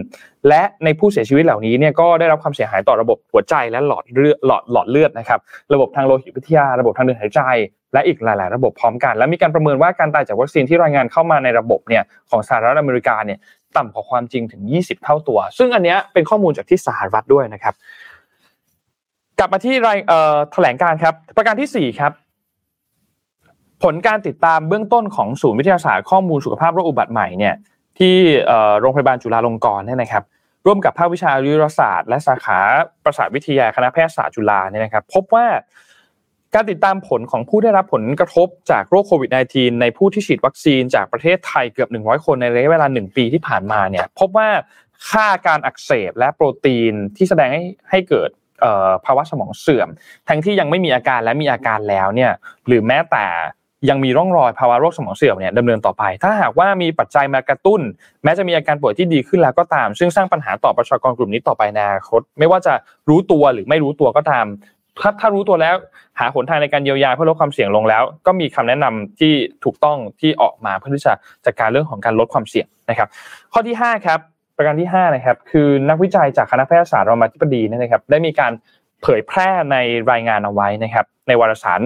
และในผู้เสียชีวิตเหล่านี้เนี่ยก็ได้รับความเสียหายต่อระบบหัวใจและหลอดเลือดหลอดหลอดเลือดนะครับระบบทางโลหิตวิทยาระบบทางเดินหายใจ และอีกหลาย ๆ ระบบพร้อมกัน และมีการประเมินว่าการตายจากวัคซีนที่รายงานเข้ามาในระบบเนี่ยของสหรัฐอเมริกาเนี่ย ต่ำกว่าความจริงถึง 20 เท่าตัว ซึ่งอันนี้เป็นข้อมูลจากที่สหรัฐด้วยนะครับ กลับมาที่รายแถลงการครับ ประการที่ 4 ครับผลการติดตามเบื้องต้นของศูนย์วิทยาศาสตร์ข้อมูลสุขภาพโรคอุบัติใหม่เนี่ยที่โรงพยาบาลจุฬาลงกรณ์เนี่ยนะครับ ร่วมกับภาควิชาวิทยาศาสตร์ และสาขาประสาทวิทยาคณะแพทยศาสตร์จุฬาเนี่ยนะครับ พบว่า การติดตามผลของผู้ได้รับผลกระทบจากโรคโควิด -19 ในผู้ที่ฉีดวัคซีนจากประเทศไทยเกือบ 100 คนในระยะเวลา 1 ปีที่ผ่านมาเนี่ยพบว่าค่าการอักเสบและโปรตีนที่แสดงให้ให้เกิดภาวะสมองเสื่อม ทั้งที่ยังไม่มีอาการและมีอาการแล้วเนี่ยหรือแม้แต่ยังมีร่องรอยภาวะโรคสมองเสื่อมเนี่ยดำเนินต่อไป ถ้าหากว่ามีปัจจัยมากระตุ้น แม้จะมีอาการป่วยที่ดีขึ้นแล้วก็ตาม ซึ่งสร้างปัญหาต่อประชากรกลุ่มนี้ต่อไปในอนาคต ไม่ว่าจะรู้ตัวหรือไม่รู้ตัวก็ตาม ถ้าถ้ารู้ตัวแล้ว หาหนทางในการเยียวยาเพื่อลดความเสี่ยงลงแล้ว ก็มีคำแนะนำที่ถูกต้องที่ออกมาเพื่อที่จะจัดการเรื่องของการลดความเสี่ยงนะครับ ข้อที่5ครับประการที่5นะครับคือนักวิจัยจากคณะแพทยศาสตร์รามาธิบดีนะครับได้มีการเผยแพร่ในรายงานเอาไว้นะครับในวารสาร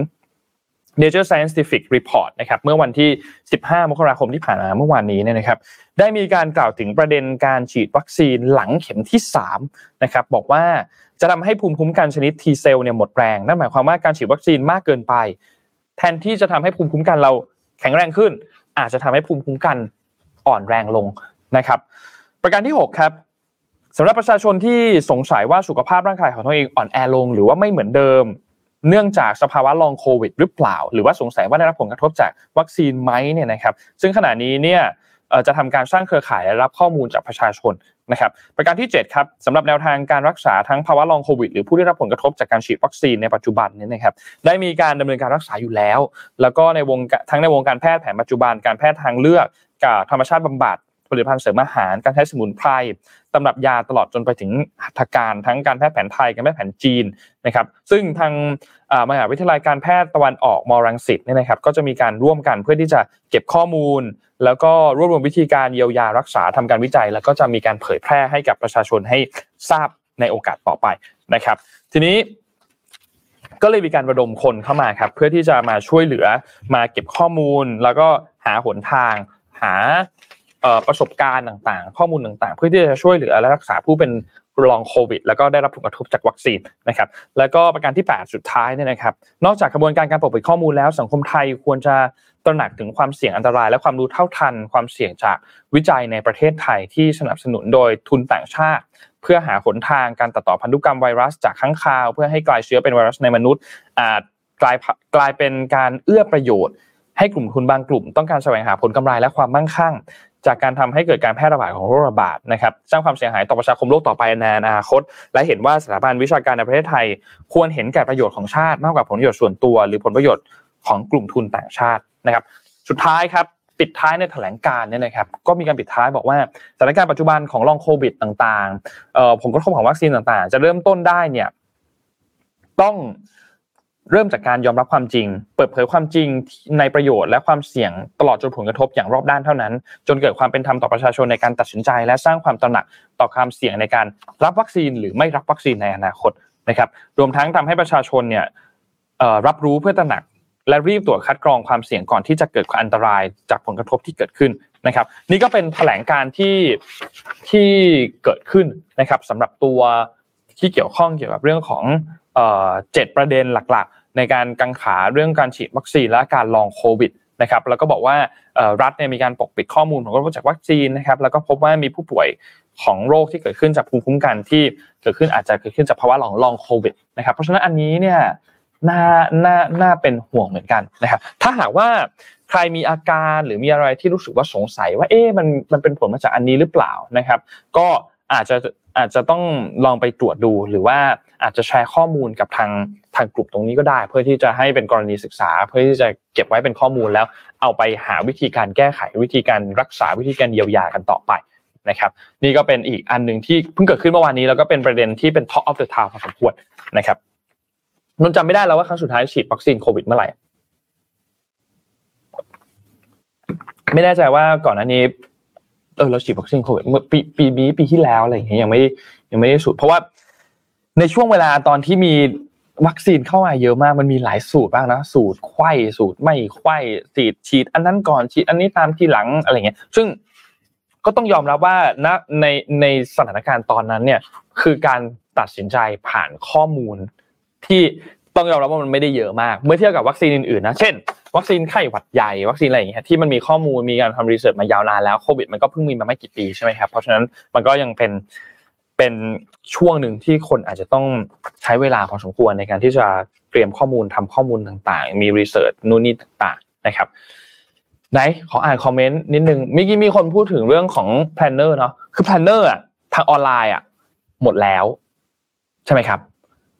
Nature Scientific Report นะครับเมื่อวันที่ 15 มกราคมที่ผ่านมาเมื่อวานนี้เนี่ยนะครับได้มีการกล่าวถึงประเด็นการฉีดวัคซีนหลังเข็มที่3นะครับบอกว่า จะทำให้ภูมิคุ้มกันชนิด T เซลเนี่ยหมดแรง นั่นหมายความว่าการฉีดวัคซีนมากเกินไป แทนที่จะทำให้ภูมิคุ้มกันเราแข็งแรงขึ้น อาจจะทำให้ภูมิคุ้มกันอ่อนแรงลงนะครับ ประการที่ 6 ครับสำหรับประชาชนที่สงสัยว่าสุขภาพร่างกายของตัวเองอ่อนแอลง หรือว่าไม่เหมือนเดิม เนื่องจากสภาวะลองโควิดหรือเปล่า หรือว่าสงสัยว่าได้รับผลกระทบจากวัคซีนไหมเนี่ยนะครับ ซึ่งขณะนี้เนี่ย จะทำการสร้างเครือข่ายและรับข้อมูลจากประชาชนนะครับประการที่7ครับสำหรับแนวทางการรักษาทั้งภาวะลองโควิดหรือผู้ได้รับผลกระทบจากการฉีดวัคซีนในปัจจุบันนี้นะครับได้มีการดำเนินการรักษาอยู่แล้ว แล้วก็ในวงทั้งในวงการแพทย์แผนปัจจุบันการแพทย์ทางเลือกกับธรรมชาติบำบัด ผลิตภัณฑ์เสริมอาหารการใช้สมุนไพรตำรับยาตลอดจนไปถึงหัตถการทั้งการแพทย์แผนไทยการแพทย์แผนจีนนะครับซึ่งทางมหาวิทยาลัยการแพทย์ตะวันออกมรังสิตเนี่ยนะครับก็จะมีการร่วมกันเพื่อที่จะเก็บข้อมูล แล้วก็รวบรวมวิธีการเยียวยารักษาทำการวิจัย แล้วก็จะมีการเผยแพร่ให้กับประชาชนให้ทราบในโอกาสต่อไปนะครับ ทีนี้ก็เลยมีการระดมคนเข้ามาครับเพื่อที่จะมาช่วยเหลือมาเก็บข้อมูล แล้วก็หาหนทาง หา ประสบการณ์ต่างๆ ข้อมูลต่างๆ เพื่อที่จะช่วยเหลือและรักษาผู้เป็นลองโควิด แล้วก็ได้รับผลกระทบจากวัคซีนนะครับ แล้วก็ประการที่ 8 สุดท้ายเนี่ยนะครับ นอกจากกระบวนการการปกปิดข้อมูลแล้ว สังคมไทยควรจะตระหนักถึงความเสี่ยงอันตราย และความรู้เท่าทัน ความเสี่ยงจากวิจัยในประเทศไทยที่สนับสนุนโดยทุนต่างชาติ เพื่อหาหนทางการตัดต่อพันธุกรรมไวรัสจากข้างคาว เพื่อให้กลายเชื้อเป็นไวรัสในมนุษย์อาจกลายกลายเป็นการเอื้อประโยชน์ให้กลุ่มทุนบางกลุ่มต้องการแสวงหาผลกำไรและความมั่งคั่ง จากการทำให้เกิดการแพร่ระบาดของโรคระบาดนะครับสร้างความเสียหายต่อประชาคมโลกต่อไปในอนาคต และเห็นว่าสถาบันวิชาการในประเทศไทย ควรเห็นแก่ประโยชน์ของชาติมากกว่าผลประโยชน์ส่วนตัว หรือผลประโยชน์ของกลุ่มทุนต่างชาตินะครับ สุดท้ายครับปิดท้ายในแถลงการเนี่ยนะครับก็มีการปิดท้ายบอกว่าสถานการณ์ปัจจุบันของลองโควิดต่างๆผมก็ทบของวัคซีนต่างๆ จะเริ่มต้นได้เนี่ยต้อง เริ่มจากการยอมรับความจริง เปิดเผยความจริงในประโยชน์และความเสี่ยงตลอดจนผลกระทบอย่างรอบด้านเท่านั้น จนเกิดความเป็นธรรมต่อประชาชนในการตัดสินใจ และสร้างความตระหนักต่อความเสี่ยงในการรับวัคซีน หรือไม่รับวัคซีนในอนาคตนะครับ รวมทั้งทำให้ประชาชนเนี่ยรับรู้เพื่อตระหนัก และรีบตรวจคัดกรองความเสี่ยงก่อนที่จะเกิดอันตรายจากผลกระทบที่เกิดขึ้นนะครับ นี่ก็เป็นแถลงการที่ที่เกิดขึ้นนะครับสำหรับตัวที่เกี่ยวข้องเกี่ยวกับเรื่องของ เจ็ดประเด็นหลักๆ ในการกังขาเรื่องการฉีดวัคซีนและการลองโควิดนะครับแล้วก็บอกว่ารัฐเนี่ยมีการปกปิดข้อมูลของโรคจากวัคซีนนะครับแล้วก็พบว่ามีผู้ป่วยของโรคที่เกิดขึ้นจากภูมิคุ้มกันที่เกิดขึ้นอาจจะเกิดขึ้นจากภาวะหลองลองโควิดนะครับเพราะฉะนั้นอันนี้เนี่ยน่าน่าน่าเป็นห่วงเหมือนกันนะครับถ้าหากว่าใครมีอาการหรือมีอะไรที่รู้สึกว่าสงสัยว่าเอ๊ะมันมันเป็นผลมาจากอันนี้หรือเปล่านะครับ ก็อาจจะอาจจะต้องลองไปตรวจดูหรือว่า อาจจะแชร์ข้อมูลกับทางทางกลุ่มตรงนี้ก็ได้ เพื่อที่จะให้เป็นกรณีศึกษา เพื่อที่จะเก็บไว้เป็นข้อมูลแล้ว เอาไปหาวิธีการแก้ไขวิธีการรักษาวิธีการเยียวยากันต่อไปนะครับนี่ก็เป็นอีกอันหนึ่งที่เพิ่งเกิดขึ้นเมื่อวานนี้แล้วก็เป็นประเด็นที่เป็น top of the town พอสมควรนะครับนนจำไม่ได้แล้วว่าครั้งสุดท้ายฉีดวัคซีนโควิดเมื่อไหร่ไม่แน่ใจว่าก่อนหน้านี้เออเราฉีดวัคซีนโควิดเมื่อปีปีนี้ปีที่แล้วอะไรอย่างเงี้ยยังไม่ยังไม่ได้สูตรเพราะว่า ในช่วงเวลาตอนที่มีวัคซีนเข้ามาเยอะมากมันมีหลายสูตรบ้างนะสูตรไข้สูตรไม่ไข้ฉีดฉีด อันนั้นก่อนฉีดอันนี้ตามทีหลังอะไรเงี้ย ซึ่งก็ต้องยอมรับว่าณในในสถานการณ์ตอนนั้นเนี่ย คือการตัดสินใจผ่านข้อมูล ที่ต้องยอมรับว่ามันไม่ได้เยอะมาก เมื่อเทียบกับวัคซีนอื่นๆนะเช่น วัคซีนไข้หวัดใหญ่วัคซีนอะไรอย่างเงี้ยที่มันมีข้อมูลมีการทำรีเสิร์ชมายาวนานแล้วโควิดมันก็เพิ่งมีมาไม่กี่ปีใช่ไหมครับเพราะฉะนั้นมันก็ยังเป็น เป็นช่วงหนึ่งที่คนอาจจะต้องใช้เวลาพอสมควรในการที่จะเตรียมข้อมูลทำข้อมูลต่างๆ มี research นู่นนี่ต่างๆนะครับไหนขออ่านคอมเมนต์นิดนึงเมื่อกี้มีคนพูดถึงเรื่องของ planner เนาะคือ planner อะทางออนไลน์อะหมดแล้ว ใช่ไหมครับ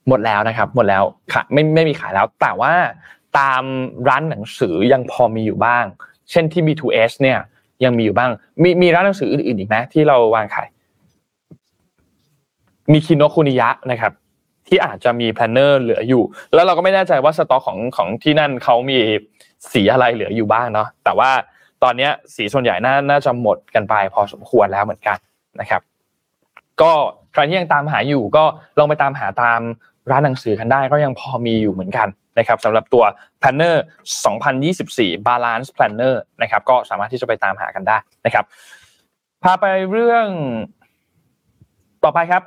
หมดแล้วนะครับ หมดแล้วขายไม่ไม่มีขายแล้ว แต่ว่าตามร้านหนังสือยังพอมีอยู่บ้าง เช่นที่ B2S เนี่ยยังมีอยู่บ้าง มีมีร้านหนังสืออื่นๆอีกไหมที่เราวางขาย มีคินโนคุนิยะนะครับที่อาจจะมี planner เหลืออยู่ แล้วเราก็ไม่แน่ใจว่าสต็อกของของที่นั่นเขามีสีอะไรเหลืออยู่บ้างเนาะแต่ว่าตอนนี้สีส่วนใหญ่น่าน่าจะหมดกันไปพอสมควรแล้วเหมือนกันนะครับ ก็ใครที่ยังตามหาอยู่ก็ลองไปตามหาตามร้านหนังสือกันได้ก็ยังพอมีอยู่เหมือนกันนะครับสำหรับตัว Planner 2024 Balance Planner นะครับก็สามารถที่จะไปตามหากันได้นะครับ พาไปเรื่องต่อไปครับ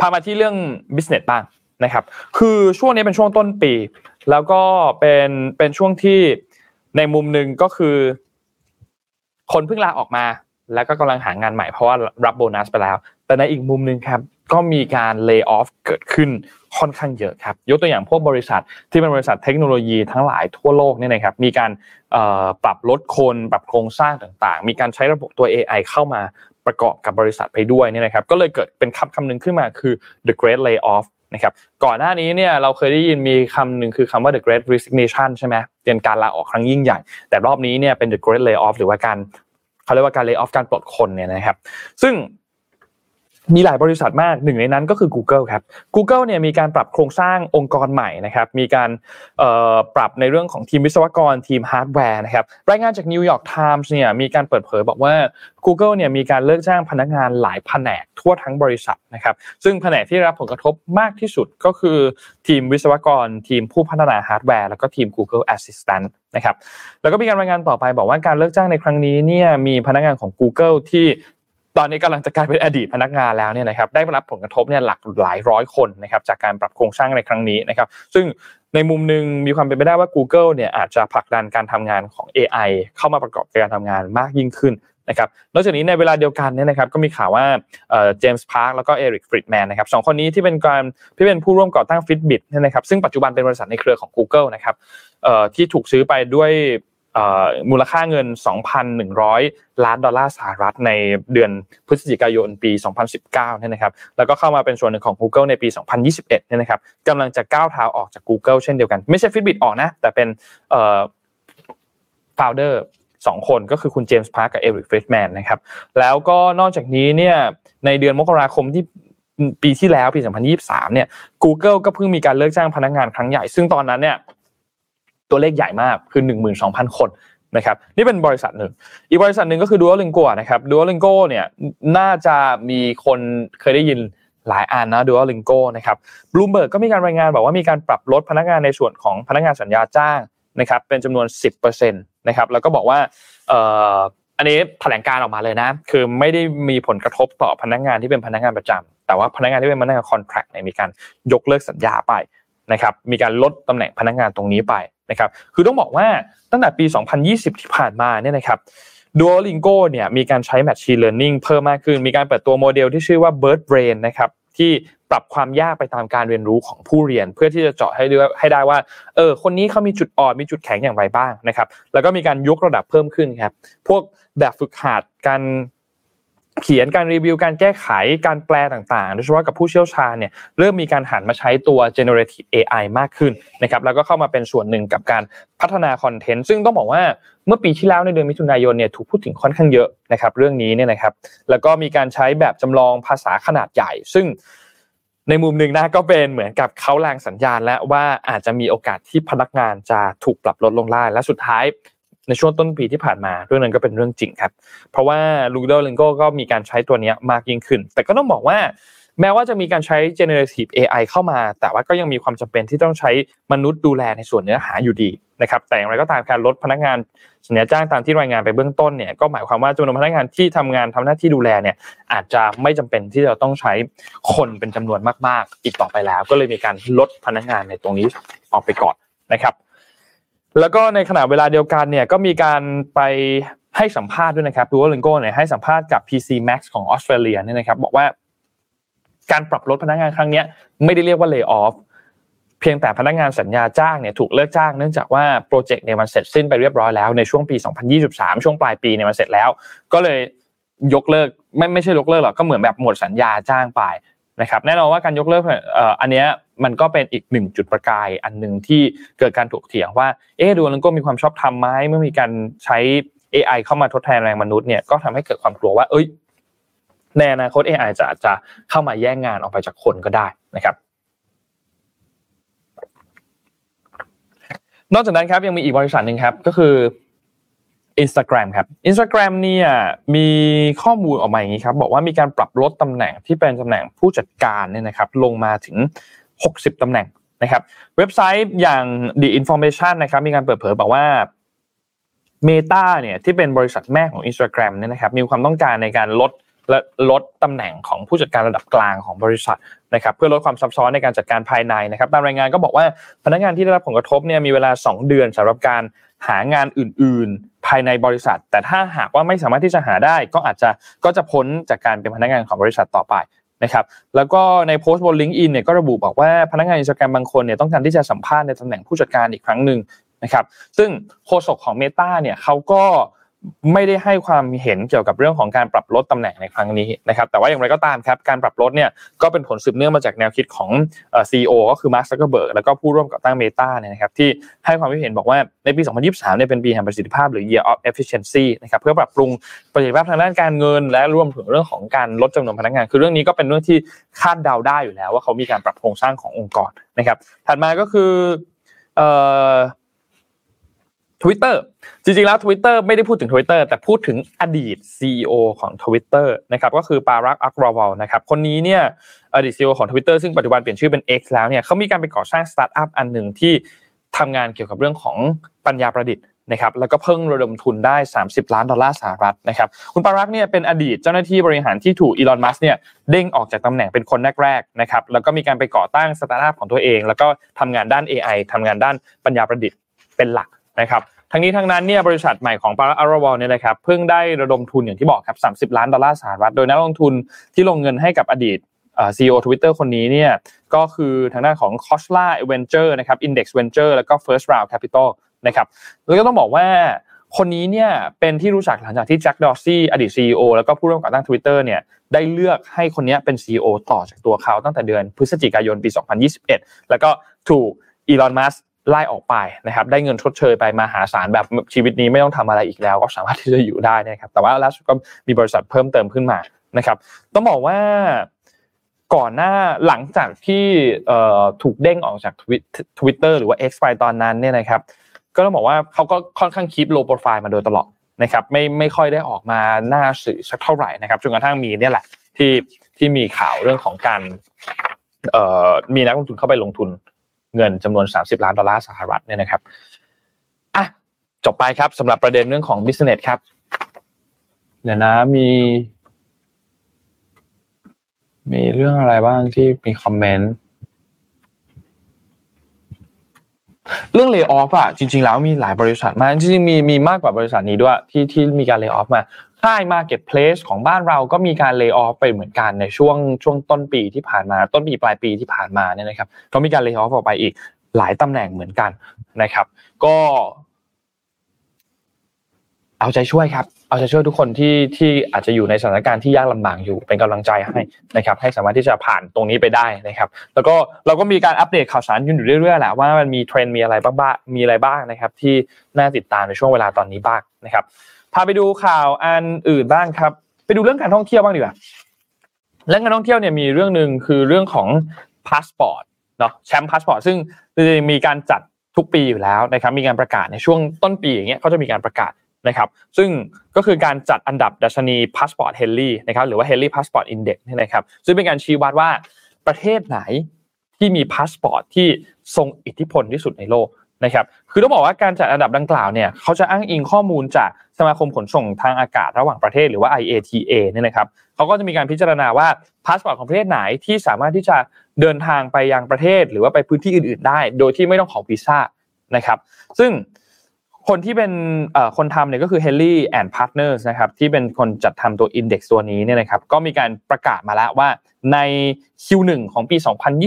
พามาที่เรื่อง business บ้างนะครับ คือช่วงนี้เป็นช่วงต้นปี แล้วก็เป็นเป็นช่วงที่ในมุมหนึ่งก็คือ คนเพิ่งลาออกมา แล้วก็กำลังหางานใหม่เพราะว่ารับโบนัสไปแล้ว แต่ในอีกมุมหนึ่งครับ ก็มีการเลิกออฟเกิดขึ้นค่อนข้างเยอะครับ ยกตัวอย่างพวกบริษัทที่เป็นบริษัทเทคโนโลยีทั้งหลายทั่วโลกนี่นะครับ มีการปรับลดคน ปรับโครงสร้างต่างๆ มีการใช้ระบบตัว AI เข้ามา ประกอบกับบริษัทไปด้วยเนี่ยนะครับ ก็เลยเกิดเป็นคำคำหนึ่งขึ้นมาคือ the great layoff นะครับ ก่อนหน้านี้เนี่ยเราเคยได้ยินมีคำหนึ่งคือคำว่า the great resignation ใช่ไหมเป็นการลาออกครั้งยิ่งใหญ่ แต่รอบนี้เนี่ยเป็น the great layoff หรือว่าการเขาเรียกว่าการ lay off การปลดคนเนี่ยนะครับ ซึ่ง มีหลายบริษัทมากหนึ่งในนั้นก็คือ Google ครับ Google เนี่ยมีการปรับโครงสร้างองค์กรใหม่นะครับมีการปรับในเรื่องของทีมวิศวกรทีมฮาร์ดแวร์นะครับรายงานจาก New York Times เนี่ยมีการเปิดเผยบอกว่า Google เนี่ยมีการเลิกจ้างพนักงานหลายแผนกทั่วทั้งบริษัทนะครับซึ่งแผนกที่รับผลกระทบมากที่สุดก็คือทีมวิศวกร ทีมผู้พัฒนาฮาร์ดแวร์แล้วก็ทีม Google Assistant นะครับแล้วก็มีการรายงานต่อไปบอกว่าการเลิกจ้างในครั้งนี้เนี่ยมีพนักงานของ Google ที่ ตอนนี้กำลังจะกลายเป็นอดีตพนักงานแล้วเนี่ยนะครับได้รับผลกระทบเนี่ยหลักหลายร้อยคนนะครับจากการปรับโครงสร้างในครั้งนี้นะครับซึ่งในมุมหนึ่งมีความเป็นไปได้ว่า Google เนี่ยอาจจะผลักดันการทำงานของ AI เข้ามาประกอบการทำงานมากยิ่งขึ้นนะครับนอกจากนี้ในเวลาเดียวกันเนี่ยนะครับก็มีข่าวว่าเจมส์พาร์คแล้วก็เอริกฟรีดแมนนะครับสองคนนี้ที่เป็นการที่เป็นผู้ร่วมก่อตั้ง Fitbit เนี่ยนะครับซึ่งปัจจุบันเป็นบริษัทในเครือของ Google นะครับที่ถูกซื้อไปด้วย มูลค่าเงิน 2,100 ล้านดอลลาร์สหรัฐในเดือนพฤศจิกายนปี 2019เนี่ยนะครับ แล้วก็เข้ามาเป็นส่วนหนึ่งของ Google ในปี 2021เนี่ยนะครับกำลังจะก้าวเท้าออกจาก Google เช่นเดียวกัน ไม่ใช่ Fitbit ออกนะ แต่เป็น founder สองคนก็คือคุณเจมส์พาร์กกับเอริกฟรีดแมนนะครับ แล้วก็นอกจากนี้เนี่ยในเดือนมกราคมที่ปีที่แล้วปี 2023 เนี่ย Google ก็เพิ่งมีการเลิกจ้างพนักงานครั้งใหญ่ ซึ่งตอนนั้นเนี่ย ตัวเลขใหญ่มากคือ 12,000 คนนะครับนี่เป็นบริษัทหนึ่ง อีกบริษัทหนึ่งก็คือ Duolingo นะครับ Duolingo เนี่ยน่าจะมีคนเคยได้ยินหลายอันนะ Duolingo นะครับบลูเบิร์กก็มีการรายงานบอกว่ามีการปรับลดพนักงานในส่วนของพนักงานสัญญาจ้างนะครับเป็นจำนวน 10%นะครับแล้วก็บอกว่าอันนี้แถลงการออกมาเลยนะ คือไม่ได้มีผลกระทบต่อพนักงานที่เป็นพนักงานประจำแต่ว่าพนักงานที่เป็นพนักงานคอนแทรคเนี่ยมีการยกเลิกสัญญาไปนะครับ มีการลดตำแหน่งพนักงานตรงนี้ไป นะครับคือต้องบอกว่าตั้งแต่ปี 2020 ที่ผ่านมาเนี่ยนะครับ Duolingo เนี่ยมีการใช้ Machine Learning เพิ่มมากขึ้น มีการเปิดตัวโมเดลที่ชื่อว่า Bird Brain นะครับที่ปรับความยากไปตามการเรียนรู้ของผู้เรียน เพื่อที่จะเจาะให้ได้ให้ได้ว่าเออคนนี้เขามีจุดอ่อนมีจุดแข็งอย่างไรบ้างนะครับ แล้วก็มีการยกระดับเพิ่มขึ้นครับพวกแบบฝึกหัดการ เขียนการรีวิวการแก้ไขการแปลต่างๆ โดยเฉพาะกับผู้เชี่ยวชาญเนี่ยเริ่มมีการหันมาใช้ตัว generative AI มากขึ้นนะครับแล้วก็เข้ามาเป็นส่วนหนึ่งกับการพัฒนาคอนเทนต์ซึ่งต้องบอกว่าเมื่อปีที่แล้วในเดือนมิถุนายนเนี่ยถูกพูดถึงค่อนข้างเยอะนะครับเรื่องนี้เนี่ยนะครับแล้วก็มีการใช้แบบจำลองภาษาขนาดใหญ่ ซึ่งในมุมหนึ่งนะก็เป็นเหมือนกับเขาแรงสัญญาณและว่าอาจจะมีโอกาสที่พนักงานจะถูกปรับลดลงได้และสุดท้าย ในช่วงต้นปีที่ผ่านมาเรื่องนั้นก็เป็นเรื่องจริงครับ เพราะว่า Duolingo ก็มีการใช้ตัวนี้มากยิ่งขึ้น แต่ก็ต้องบอกว่า แม้ว่าจะมีการใช้ generative AI เข้ามา แต่ว่าก็ยังมีความจำเป็นที่ต้องใช้มนุษย์ดูแลในส่วนเนื้อหาอยู่ดีนะครับแต่อย่างไรก็ตามการลดพนักงานสัญญาจ้างตามที่รายงานไปเบื้องต้นเนี่ยก็หมายความว่าจำนวนพนักงานที่ทำงานทำหน้าที่ดูแลเนี่ยอาจจะไม่จำเป็นที่จะต้องใช้คนเป็นจำนวนมากๆ อีกต่อไปแล้ว ก็เลยมีการลดพนักงานในตรงนี้ออกไปก่อนนะครับ แล้วก็ในขณะเวลาเดียวกันเนี่ยก็มีการไปให้สัมภาษณ์ด้วยนะครับดูว่าลิงโก้เนี่ยให้สัมภาษณ์กับ PC Max ของออสเตรเลียเนี่ยนะครับบอกว่าการปรับลดพนักงานครั้งนี้ไม่ได้เรียกว่า lay off เพียงแต่พนักงานสัญญาจ้างเนี่ยถูกเลิกจ้างเนื่องจากว่าโปรเจกต์เนี่ยมันเสร็จสิ้นไปเรียบร้อยแล้วในช่วงปี 2023 ช่วงปลายปีเนี่ยมันเสร็จแล้ว ก็เลยยกเลิกไม่ไม่ใช่ยกเลิกหรอกก็เหมือนแบบหมดสัญญาจ้างไป นะครับแน่นอนว่าการยกเลิกอันนี้มันก็เป็นอีกหนึ่งจุดประกายอันหนึ่งที่เกิดการถกเถียงว่าเอ๊ะดูแลังก็มีความชอบทำไหมเมื่อมีการใช้ AI เข้ามาทดแทนแรงมนุษย์เนี่ยก็ทำให้เกิดความกลัวว่า เอ้ยในอนาคต AI จะจะเข้ามาแย่งงานออกไปจากคนก็ได้นะครับ นอกจากนั้นครับยังมีอีกบริษัทหนึ่งครับก็คือ Instagram ครับ Instagram เนี่ยมีข้อมูลออกมาอย่างนี้ครับบอกว่ามีการปรับลดตำแหน่งที่เป็นตำแหน่งผู้จัดการเนี่ยนะครับลงมาถึง 60ตำแหน่งนะครับเว็บไซต์อย่าง The Information นะครับมีการเปิดเผยบอกว่า Meta เนี่ยที่เป็นบริษัทแม่ของ Instagram เนี่ยนะครับมีความต้องการในการลดและลดตำแหน่งของผู้จัดการระดับกลางของบริษัทนะครับเพื่อลดความซับซ้อนในการจัดการภายในนะครับตามรายงานก็บอกว่าพนักงานที่ได้รับผลกระทบเนี่ยมีเวลา 2 เดือนสำหรับการหางานอื่น ภายในบริษัท แต่ถ้าหากว่าไม่สามารถที่จะหาได้ก็อาจจะก็จะพ้นจากการเป็นพนักงานของบริษัทต่อไปนะครับแล้วก็ในโพสต์บนลิงก์อินเนี่ยก็ระบุบอกว่าพนักงานอินสตาแกรมบางคนเนี่ยต้องการที่จะสัมภาษณ์ในตำแหน่งผู้จัดการอีกครั้งหนึ่งนะครับซึ่งโฆษกของ Meta เนี่ยเขาก็ ไม่ได้ให้ความเห็นเกี่ยวกับเรื่องของการปรับลดตำแหน่งในครั้งนี้นะครับแต่ว่าอย่างไรก็ตามครับการปรับลดเนี่ยก็เป็นผลสืบเนื่องมาจากแนวคิดของซีอีโอก็คือมาร์คซักเกอร์เบิร์กแล้วก็ผู้ร่วมก่อตั้งเมตาเนี่ยนะครับที่ให้ความคิดเห็นบอกว่าในปี 2023เนี่ยเป็นปีแห่งประสิทธิภาพหรือ year of efficiency นะครับเพื่อปรับปรุงประสิทธิภาพทางด้านการเงิน และรวมถึงเรื่องของการลดจำนวนพนักงาน คือเรื่องนี้ก็เป็นเรื่องที่คาดเดาได้อยู่แล้ว ว่าเขามีการปรับโครงสร้างขององค์กรนะครับถัดมาก็คือออ Twitter จริงๆแล้ว Twitter ไม่ได้พูดถึง Twitter แต่พูดถึงอดีต CEO ของ Twitter นะครับก็คือปารักอักราวาลนะครับคนนี้เนี่ยอดีต CEO ของ Twitter ซึ่งปัจจุบันเปลี่ยนชื่อเป็น X แล้วเนี่ยเขามีการไปก่อสร้างสตาร์ทอัพอันหนึ่งที่ทำงานเกี่ยวกับเรื่องของปัญญาประดิษฐ์นะครับแล้วก็เพิ่งระดมทุนได้ 30 ล้านดอลลาร์สหรัฐนะครับคุณปารักเนี่ยเป็นอดีตเจ้าหน้าที่บริหารที่ถูกอีลอนมัสก์เนี่ยเด้งออกจากตำแหน่งเป็นคนแรกๆนะครับแล้วก็มีการไปก่อตั้งสตาร์ทอัพของตัวเอง แล้วก็ทำงานด้าน AI ทำงานด้านปัญญาประดิษฐ์เป็นหลัก นะครับทั้งนี้ทั้งนั้นเนี่ยบริษัทใหม่ของปารักอักราวาลเนี่ยนะครับเพิ่งได้ระดมทุนอย่างที่บอกครับ 30 ล้านดอลลาร์สหรัฐ โดยนักลงทุนที่ลงเงินให้กับอดีตซีอีโอทวิตเตอร์คนนี้เนี่ยก็คือทางด้านของ c o s l a Venture นะครับ Index Venture แล้วก็ First Round Capital นะครับแล้วก็ต้องบอกว่าคนนี้เนี่ยเป็นที่รู้จักหลังจากที่แจ็คดอร์ซี่อดีต CEO แล้วก็ผู้ร่วมก่อตั้ง Twitter เนี่ยได้เลือกให้คนนี้เป็น CEO ต่อจากตัวเขาตั้งแต่เดือนพฤศจิกายนปี 2021 แล้วก็ถูกอีลอนมัส ไล่ออกไปนะครับ ได้เงินชดเชยไปมาหาศาลแบบชีวิตนี้ไม่ต้องทำอะไรอีกแล้ว ก็สามารถที่จะอยู่ได้นะครับ แต่ว่าล่าสุดก็มีบริษัทเพิ่มเติมขึ้นมานะครับ ต้องบอกว่าก่อนหน้าหลังจากที่ถูกเด้งออกจากทวิตเตอร์หรือว่า X ไปตอนนั้นเนี่ยนะครับ ก็ต้องบอกว่าเขาก็ค่อนข้าง keep low profile มาโดยตลอดนะครับ ไม่ไม่ค่อยได้ออกมาหน้าสื่อสักเท่าไหร่นะครับจนกระทั่งมีเนี่ยแหละที่ที่มีข่าวเรื่องของการมีนักลงทุนเข้าไปลงทุน เงินจำนวน 30 ล้านดอลลาร์สหรัฐเนี่ยนะครับอะจบไปครับสำหรับประเด็นเรื่องของ business ครับเดี๋ยวนะมี มีเรื่องอะไรบ้างที่มีคอมเมนต์ เรื่อง lay off อะจริง ๆ แล้วมีหลายบริษัทมากจริงๆมีมีมากกว่าบริษัทนี้ด้วยที่ที่มีการ lay off มาค่าย marketplace ของบ้านเราก็มีการ lay off ไปเหมือนกันในช่วงช่วงต้นปีที่ผ่านมาต้นปีปลายปีที่ผ่านมาเนี่ยนะครับก็มีการ lay off ออกไปอีกหลายตำแหน่งเหมือนกันนะครับ ก็ เอาใจช่วยครับ เอาใจช่วยทุกคนที่ที่อาจจะอยู่ในสถานการณ์ที่ยากลำบากอยู่เป็นกำลังใจให้นะครับให้สามารถที่จะผ่านตรงนี้ไปได้นะครับ แล้วก็เราก็มีการอัปเดตข่าวสารอยู่เรื่อยๆแหละว่ามันมีเทรนด์มีอะไรบ้างมีอะไรบ้างนะครับ ที่น่าติดตามในช่วงเวลาตอนนี้บ้างนะครับพาไปดูข่าวอันอื่นบ้างครับ ไปดูเรื่องการท่องเที่ยวบ้างดีกว่าเรื่องการท่องเที่ยวเนี่ยมีเรื่องหนึ่งคือเรื่องของพาสปอร์ตเนาะแชมป์พาสปอร์ตซึ่งจะมีการจัดทุกปีอยู่แล้วนะครับมีการประกาศในช่วงต้นปีอย่างเงี้ยเขาจะมีการประกาศ นะครับซึ่งก็คือการจัดอันดับดัชนีพาสปอร์ตเฮนลีย์นะครับหรือว่า Henley Passport Index นี่นะครับซึ่งเป็นการชี้วัดว่าประเทศไหนที่มีพาสปอร์ตที่ทรงอิทธิพลที่สุดในโลกนะครับคือต้องบอกว่าการจัดอันดับดังกล่าวเนี่ยเขาจะอ้างอิงข้อมูลจากสมาคมขนส่งทางอากาศระหว่างประเทศหรือว่า IATA เนี่ยนะครับเขาก็จะมีการพิจารณาว่าพาสปอร์ตของประเทศไหนที่สามารถที่จะเดินทางไปยังประเทศ หรือว่าไปพื้นที่อื่น ๆ ได้ โดยที่ไม่ต้องขอวีซ่านะครับซึ่ง คนที่เป็นคนทำเนี่ยก็คือ Henley and Partners นะครับที่เป็นคนจัดทำตัว Index ตัวนี้เนี่ยนะครับก็มีการประกาศมาแล้วว่าใน Q1 ของปี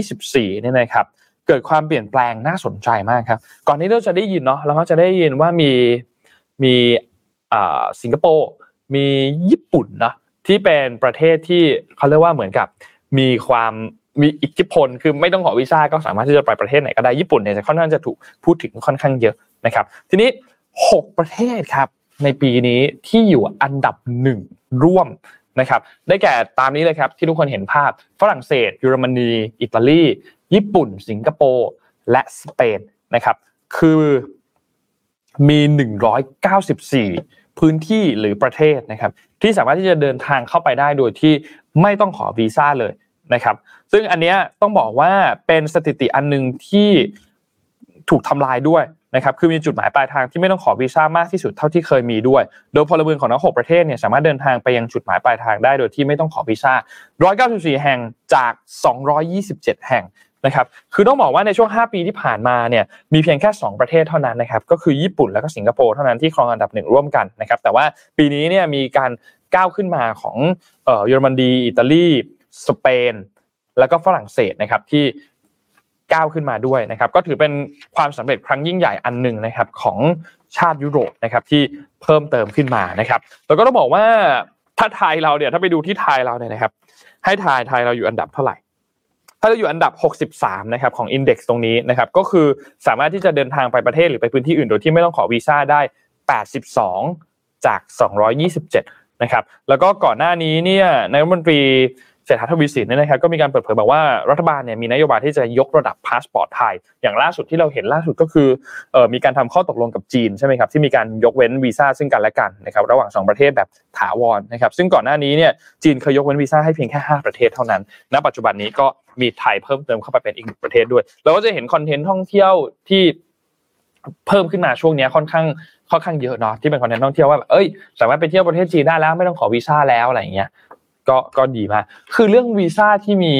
2024เนี่ยนะครับเกิดความเปลี่ยนแปลงน่าสนใจมากครับก่อนนี้เราจะได้ยินเนาะเราก็จะได้ยินว่ามีมีสิงคโปร์มีญี่ปุ่นนะที่เป็นประเทศที่เขาเรียกว่าเหมือนกับมีความมีอิทธิพลคือไม่ต้องขอวีซ่าก็สามารถที่จะไปประเทศไหนก็ได้ญี่ปุ่นเนี่ยจะค่อนข้างจะถูกพูดถึงค่อนข้างเยอะ นะครับทีนี้ 6 ประเทศครับในปีนี้ที่อยู่อันดับหนึ่งร่วมนะครับได้แก่ตามนี้เลยครับที่ทุกคนเห็นภาพฝรั่งเศสเยอรมนีอิตาลีญี่ปุ่น สิงคโปร์และสเปนนะครับคือมี 194 พื้นที่หรือประเทศนะครับที่สามารถที่จะเดินทางเข้าไปได้โดยที่ไม่ต้องขอวีซ่าเลยนะครับซึ่งอันนี้ต้องบอกว่าเป็นสถิติอันหนึ่งที่ถูกทำลายด้วย นะครับคือมีจุดหมายปลายทางที่ไม่ต้องขอวีซ่ามากที่สุดเท่าที่เคยมีด้วย โดยพลเมืองของทั้งหประเทศเนี่ยสามารถเดินทางไปยังจุดหมายปลายทางได้โดยที่ไม่ต้องขอวีซ่า 194 แห่งจาก 227 แห่งนะครับคือต้องบอกว่าในช่วง 5 ปีที่ผ่านมาเนี่ยมีเพียงแค่ 2 ประเทศเท่านั้นนะครับก็คือญี่ปุ่นแล้วก็สิงคโปร์เท่านั้นที่ครองอันดับหนึ่งร่วมกันนะครับแต่ว่าปีนี้เนี่ยมีการก้าวขึ้นมาของเยอรมนีอิตาลีสเปน แล้วก็ฝรั่งเศสนะครับที่ ก้าวขึ้นมาด้วยนะครับ ก็ถือเป็นความสำเร็จครั้งยิ่งใหญ่อันหนึ่งนะครับของชาติยุโรปนะครับที่เพิ่มเติมขึ้นมานะครับแล้วก็ต้องบอกว่าถ้าไทยเราเนี่ยถ้าไปดูที่ไทยเราเนี่ยนะครับ ให้ไทยไทยเราอยู่อันดับเท่าไหร่ถ้าเราอยู่อันดับ 63 นะครับของ index ตรงนี้นะครับ ก็คือสามารถที่จะเดินทางไปประเทศหรือไปพื้นที่อื่นโดยที่ไม่ต้องขอวีซ่าได้ 82 จาก 227 นะครับ แล้วก็ก่อนหน้านี้เนี่ยนายกรัฐมนตรี เศรษฐาทวีสินเนี่ยนะครับก็มีการเปิดเผยบอกว่ารัฐบาลเนี่ยมีนโยบายที่จะยกระดับพาสปอร์ตไทย อย่างล่าสุดที่เราเห็นล่าสุดก็คือมีการทำข้อตกลงกับจีนใช่ไหมครับที่มีการยกเว้นวีซ่าซึ่งกันและกันนะครับระหว่าง 2 ประเทศแบบถาวรนะครับซึ่งก่อนหน้านี้เนี่ยจีนเคยยกเว้นวีซ่าให้เพียงแค่ 5 ประเทศเท่านั้น ณ ปัจจุบันนี้ก็มีไทยเพิ่มเติมเข้าไปเป็นอีกประเทศด้วยเราก็จะเห็นคอนเทนต์ท่องเที่ยวที่เพิ่มขึ้นมาช่วงนี้ค่อนข้างค่อนข้างเยอะเนาะที่เป็นคอนเทนต์ท่องเที่ยวว่าเอ้ยสามารถไปเที่ยวประเทศจีนได้แล้วไม่ต้องขอวีซ่าแล้วอะไรอย่างเงี้ย ก็ก็ดีมากคือเรื่องวีซ่าที่มี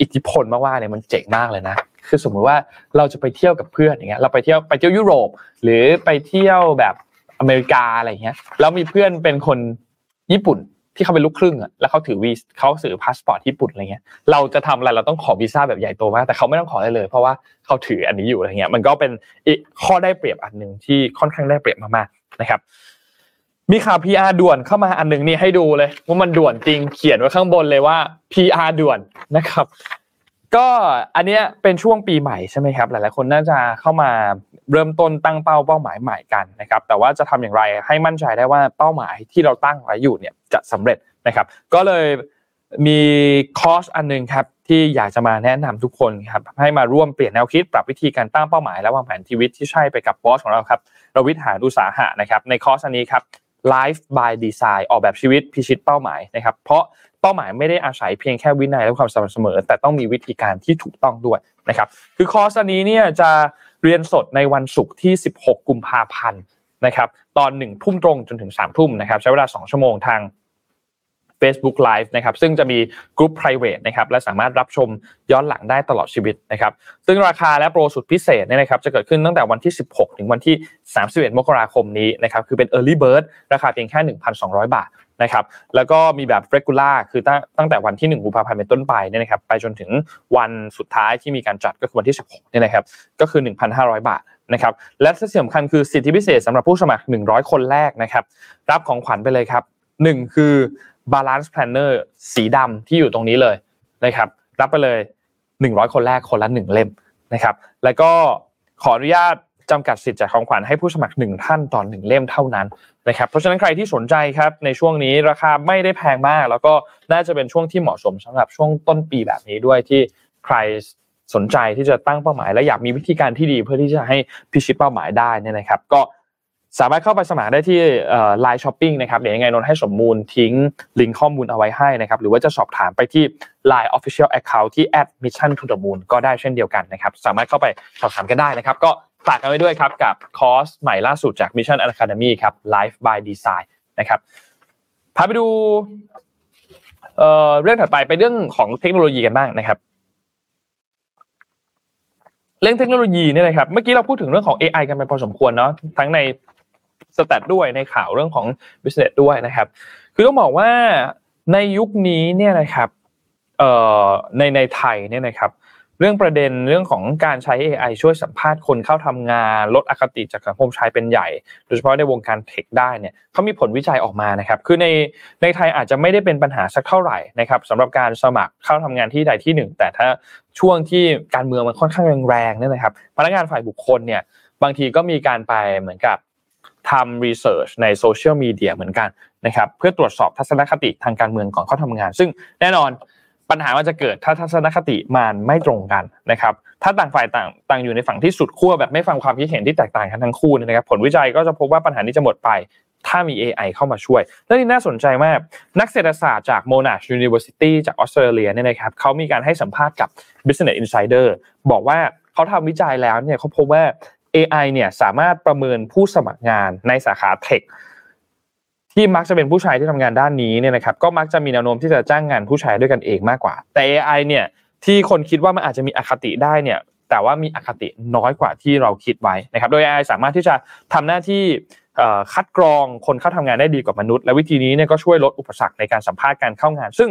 อิทธิพลมากๆเนี่ยมันเจ๋งมากเลยนะคือสมมุติว่าเราจะไปเที่ยวกับเพื่อนอย่างเงี้ยเราไปเที่ยวไปเที่ยวยุโรป หรือไปเที่ยวแบบอเมริกาอะไรเงี้ยแล้วมีเพื่อนเป็นคนญี่ปุ่นที่เขาเป็นลูกครึ่งอะแล้วเขาถือวีเขาถือพาสปอร์ตญี่ปุ่นอะไรเงี้ยเราจะทำอะไรเราต้องขอวีซ่าแบบใหญ่โตมากแต่เขาไม่ต้องขอได้เลย เพราะว่าเขาถืออันนี้อยู่อะไรเงี้ยมันก็เป็นอีกข้อได้เปรียบอันหนึ่งที่ค่อนข้างได้เปรียบมากๆนะครับ มีข่าว PR ด่วนเข้ามาอันหนึ่งนี่ให้ดูเลยว่ามันด่วนจริงเขียนไว้ข้างบนเลยว่า PR ด่วนนะครับ ก็อันเนี้ยเป็นช่วงปีใหม่ใช่ไหมครับ หลายๆคนน่าจะเข้ามาเริ่มต้นตั้งเป้าเป้าหมายใหม่กันนะครับ แต่ว่าจะทำอย่างไรให้มั่นใจได้ว่าเป้าหมายที่เราตั้งไว้อยู่เนี่ยจะสำเร็จนะครับ ก็เลยมีคอร์สอันนึงครับที่อยากจะมาแนะนำทุกคนครับให้มาร่วมเปลี่ยนแนวคิดปรับวิธีการตั้งเป้าหมายและวางแผนชีวิตที่ใช่ไปกับบอสของเราครับรวิทหาอุตสาหะนะครับในคอร์สอันนี้ครับ Life by Design ออกแบบชีวิตพิชิตเป้าหมายนะครับเพราะเป้าหมายไม่ได้อาศัยเพียงแค่วินัยและความสม่ำเสมอ แต่ต้องมีวิธีการที่ถูกต้องด้วยนะครับคือคอร์สนนี้เนี่ยจะเรียนสดในวันศุกร์ที่ 16 กุมภาพันธ์นะครับตอน1ทุ่มตรงจนถึง3ทุ่มนะครับใช้เวลา 2 ชั่วโมงทาง Facebook Live นะครับซึ่งจะมีกลุ่ม private นะครับและสามารถรับชมย้อนหลังได้ตลอดชีวิตนะครับซึ่งราคาและโปรสุดพิเศษเนี่ยนะครับจะเกิดขึ้นตั้งแต่วันที่ 16 ถึงวันที่ 31 มกราคมนี้นะครับคือเป็น Early Bird ราคาเพียงแค่ 1,200 บาทนะครับแล้วก็มีแบบ regular คือตั้งตั้งแต่วันที่ 1 กุมภาพันธ์เป็นต้นไปเนี่ยนะครับไปจนถึงวันสุดท้ายที่มีการจัดก็คือวันที่ 16เนี่ยนะครับก็คือ 1,500 บาทนะครับและที่สำคัญคือสิทธิพิเศษสำหรับผู้สมัคร 100 คนแรกนะครับรับของขวัญไปเลยครับ1คือ Balance Planner สีดำที่อยู่ตรงนี้เลยนะครับ รับไปเลย 100 คนแรกคนละ1เล่มนะครับ แล้วก็ขออนุญาตจำกัดสิทธิ์จากของขวัญให้ผู้สมัคร 1 ท่านต่อ1เล่มเท่านั้นนะครับ เพราะฉะนั้นใครที่สนใจครับในช่วงนี้ราคาไม่ได้แพงมาก แล้วก็น่าจะเป็นช่วงที่เหมาะสมสำหรับช่วงต้นปีแบบนี้ด้วยที่ใครสนใจที่จะตั้งเป้าหมาย และอยากมีวิธีการที่ดีเพื่อที่จะให้พิชิตเป้าหมายได้นี่นะครับ ก็ สามารถเข้าไปสมัครได้ที่ LINE Shopping นะครับเดี๋ยวยังไงนนให้สมมูลทิ้งลิงก์ข้อมูลเอาไว้ให้นะครับหรือว่าจะสอบถามไปที่ Line Official Account ที่ @mission to the moon ก็ได้เช่นเดียวกันนะครับสามารถเข้าไปสอบถามกันได้นะครับ ก็ฝากกันไว้ด้วยครับกับคอร์สใหม่ล่าสุดจาก Mission Academy ครับ Life by Design นะครับพาไปดูเรื่องถัดไปไปเรื่องของเทคโนโลยีกันบ้างนะครับเรื่องเทคโนโลยีเนี่ยนะครับเมื่อกี้เราพูดถึงเรื่องของ AI กันไปพอสมควรเนาะทั้งใน สแตทด้วยในข่าวเรื่องของ business ด้วยนะครับ คือต้องบอกว่าในยุคนี้เนี่ยนะครับในในไทยเนี่ยนะครับ เรื่องประเด็นเรื่องของการใช้ AI ช่วยสัมภาษณ์คนเข้าทำงานลดอคติจากสังคมชายเป็นใหญ่ โดยเฉพาะในวงการเทคได้เนี่ยเขามีผลวิจัยออกมานะครับ คือในในไทยอาจจะไม่ได้เป็นปัญหาสักเท่าไหร่นะครับสำหรับการสมัครเข้าทำงานที่ใดที่หนึ่ง แต่ถ้าช่วงที่การเมืองมันค่อนข้างแรงๆเนี่ยนะครับ พนักงานฝ่ายบุคคลเนี่ยบางทีก็มีการไปเหมือนกับ ทำ research ในโซเชียลมีเดียเหมือนกันนะครับเพื่อตรวจสอบทัศนคติทางการเมืองก่อนเข้าทำงาน ซึ่งแน่นอนปัญหามันจะเกิดถ้าทัศนคติมันไม่ตรงกันนะครับถ้าต่างฝ่ายต่างต่างอยู่ในฝั่งที่สุดขั้วแบบไม่ฟังความคิดเห็นที่แตกต่างกันทั้งคู่นะครับผลวิจัยก็จะพบว่าปัญหานี้จะหมดไป ถ้ามี AI เข้ามาช่วยและนี่น่าสนใจมาก นักเศรษฐศาสตร์จาก Monash University จากออสเตรเลียเนี่ยนะครับเขามีการให้สัมภาษณ์กับ Business Insider บอกว่าเขาทำวิจัยแล้วเนี่ยเขาพบว่า AI เนี่ยสามารถประเมินผู้สมัครงานในสาขาเทคที่มักจะเป็นผู้ชายที่ทำงานด้านนี้เนี่ยนะครับก็มักจะมีแนวโน้มที่จะจ้างงานผู้ชายด้วยกันเองมากกว่า แต่ AI เนี่ยที่คนคิดว่ามันอาจจะมีอคติได้เนี่ยแต่ว่ามีอคติน้อยกว่าที่เราคิดไว้นะครับโดย AI สามารถที่จะทำหน้าที่คัดกรองคนเข้าทำงานได้ดีกว่ามนุษย์ และวิธีนี้เนี่ยก็ช่วยลดอุปสรรคในการสัมภาษณ์การเข้างาน ซึ่ง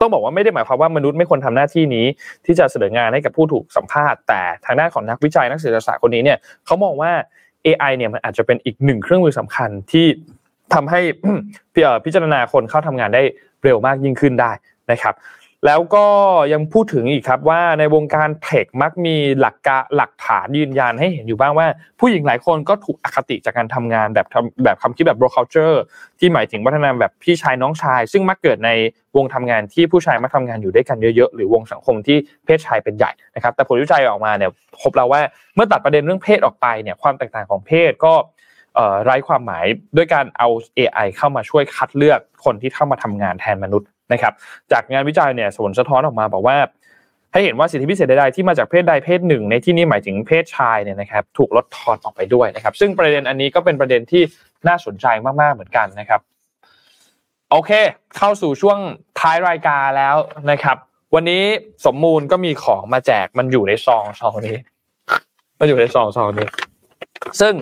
ต้องบอกว่าไม่ได้หมายความว่ามนุษย์ไม่ควรทาหน้าที่นี้ ที่จะเสนองานให้กับผู้ถูกสัมภาษณ์แต่ทางด้านของนักวิจัยนักเศรษฐศาสตร์คนนี้เนี่ยเขามองว่า AI เนี่ยมันอาจจะเป็นอีกหนึ่งเครื่องมือสำคัญที่ทำให้พิจารณาคนเข้าทำงานได้เร็วมากยิ่งขึ้นได้นะครับ แล้วก็ยังพูดถึงอีกครับว่าในวงการเทคมักมีหลักกะหลักฐานยืนยันให้เห็นอยู่บ้างว่า ผู้หญิงหลายคนก็ถูกอคติจากการทำงานแบบแบบคำคิดแบบ bro culture ที่หมายถึงวัฒนธรรมแบบพี่ชายน้องชาย ซึ่งมักเกิดในวงทำงานที่ผู้ชายมาทำงานอยู่ด้วยกันเยอะๆ หรือวงสังคมที่เพศชายเป็นใหญ่นะครับ แต่ผลวิจัยออกมาเนี่ยพบแล้วว่าเมื่อตัดประเด็นเรื่องเพศออกไปเนี่ยความแตกต่างของเพศก็ไร้ความหมายด้วยการเอา AI เข้ามาช่วยคัดเลือกคนที่เข้ามาทำงานแทนมนุษย์ นะครับจากงานวิจัยเนี่ยสวนสะท้อนออกมาบอกว่า ให้เห็นว่าสิทธิพิเศษใดๆที่มาจากเพศใดเพศหนึ่ง ในที่นี้หมายถึงเพศชายเนี่ยนะครับถูกลดทอนออกไปด้วยนะครับ ซึ่งประเด็นอันนี้ก็เป็นประเด็นที่น่าสนใจมากๆเหมือนกันนะครับ โอเค เข้าสู่ช่วงท้ายรายการแล้วนะครับ วันนี้สมมูลก็มีของมาแจกมันอยู่ในซองซองนี้ มันอยู่ในซองซองนี้ ซึ่ง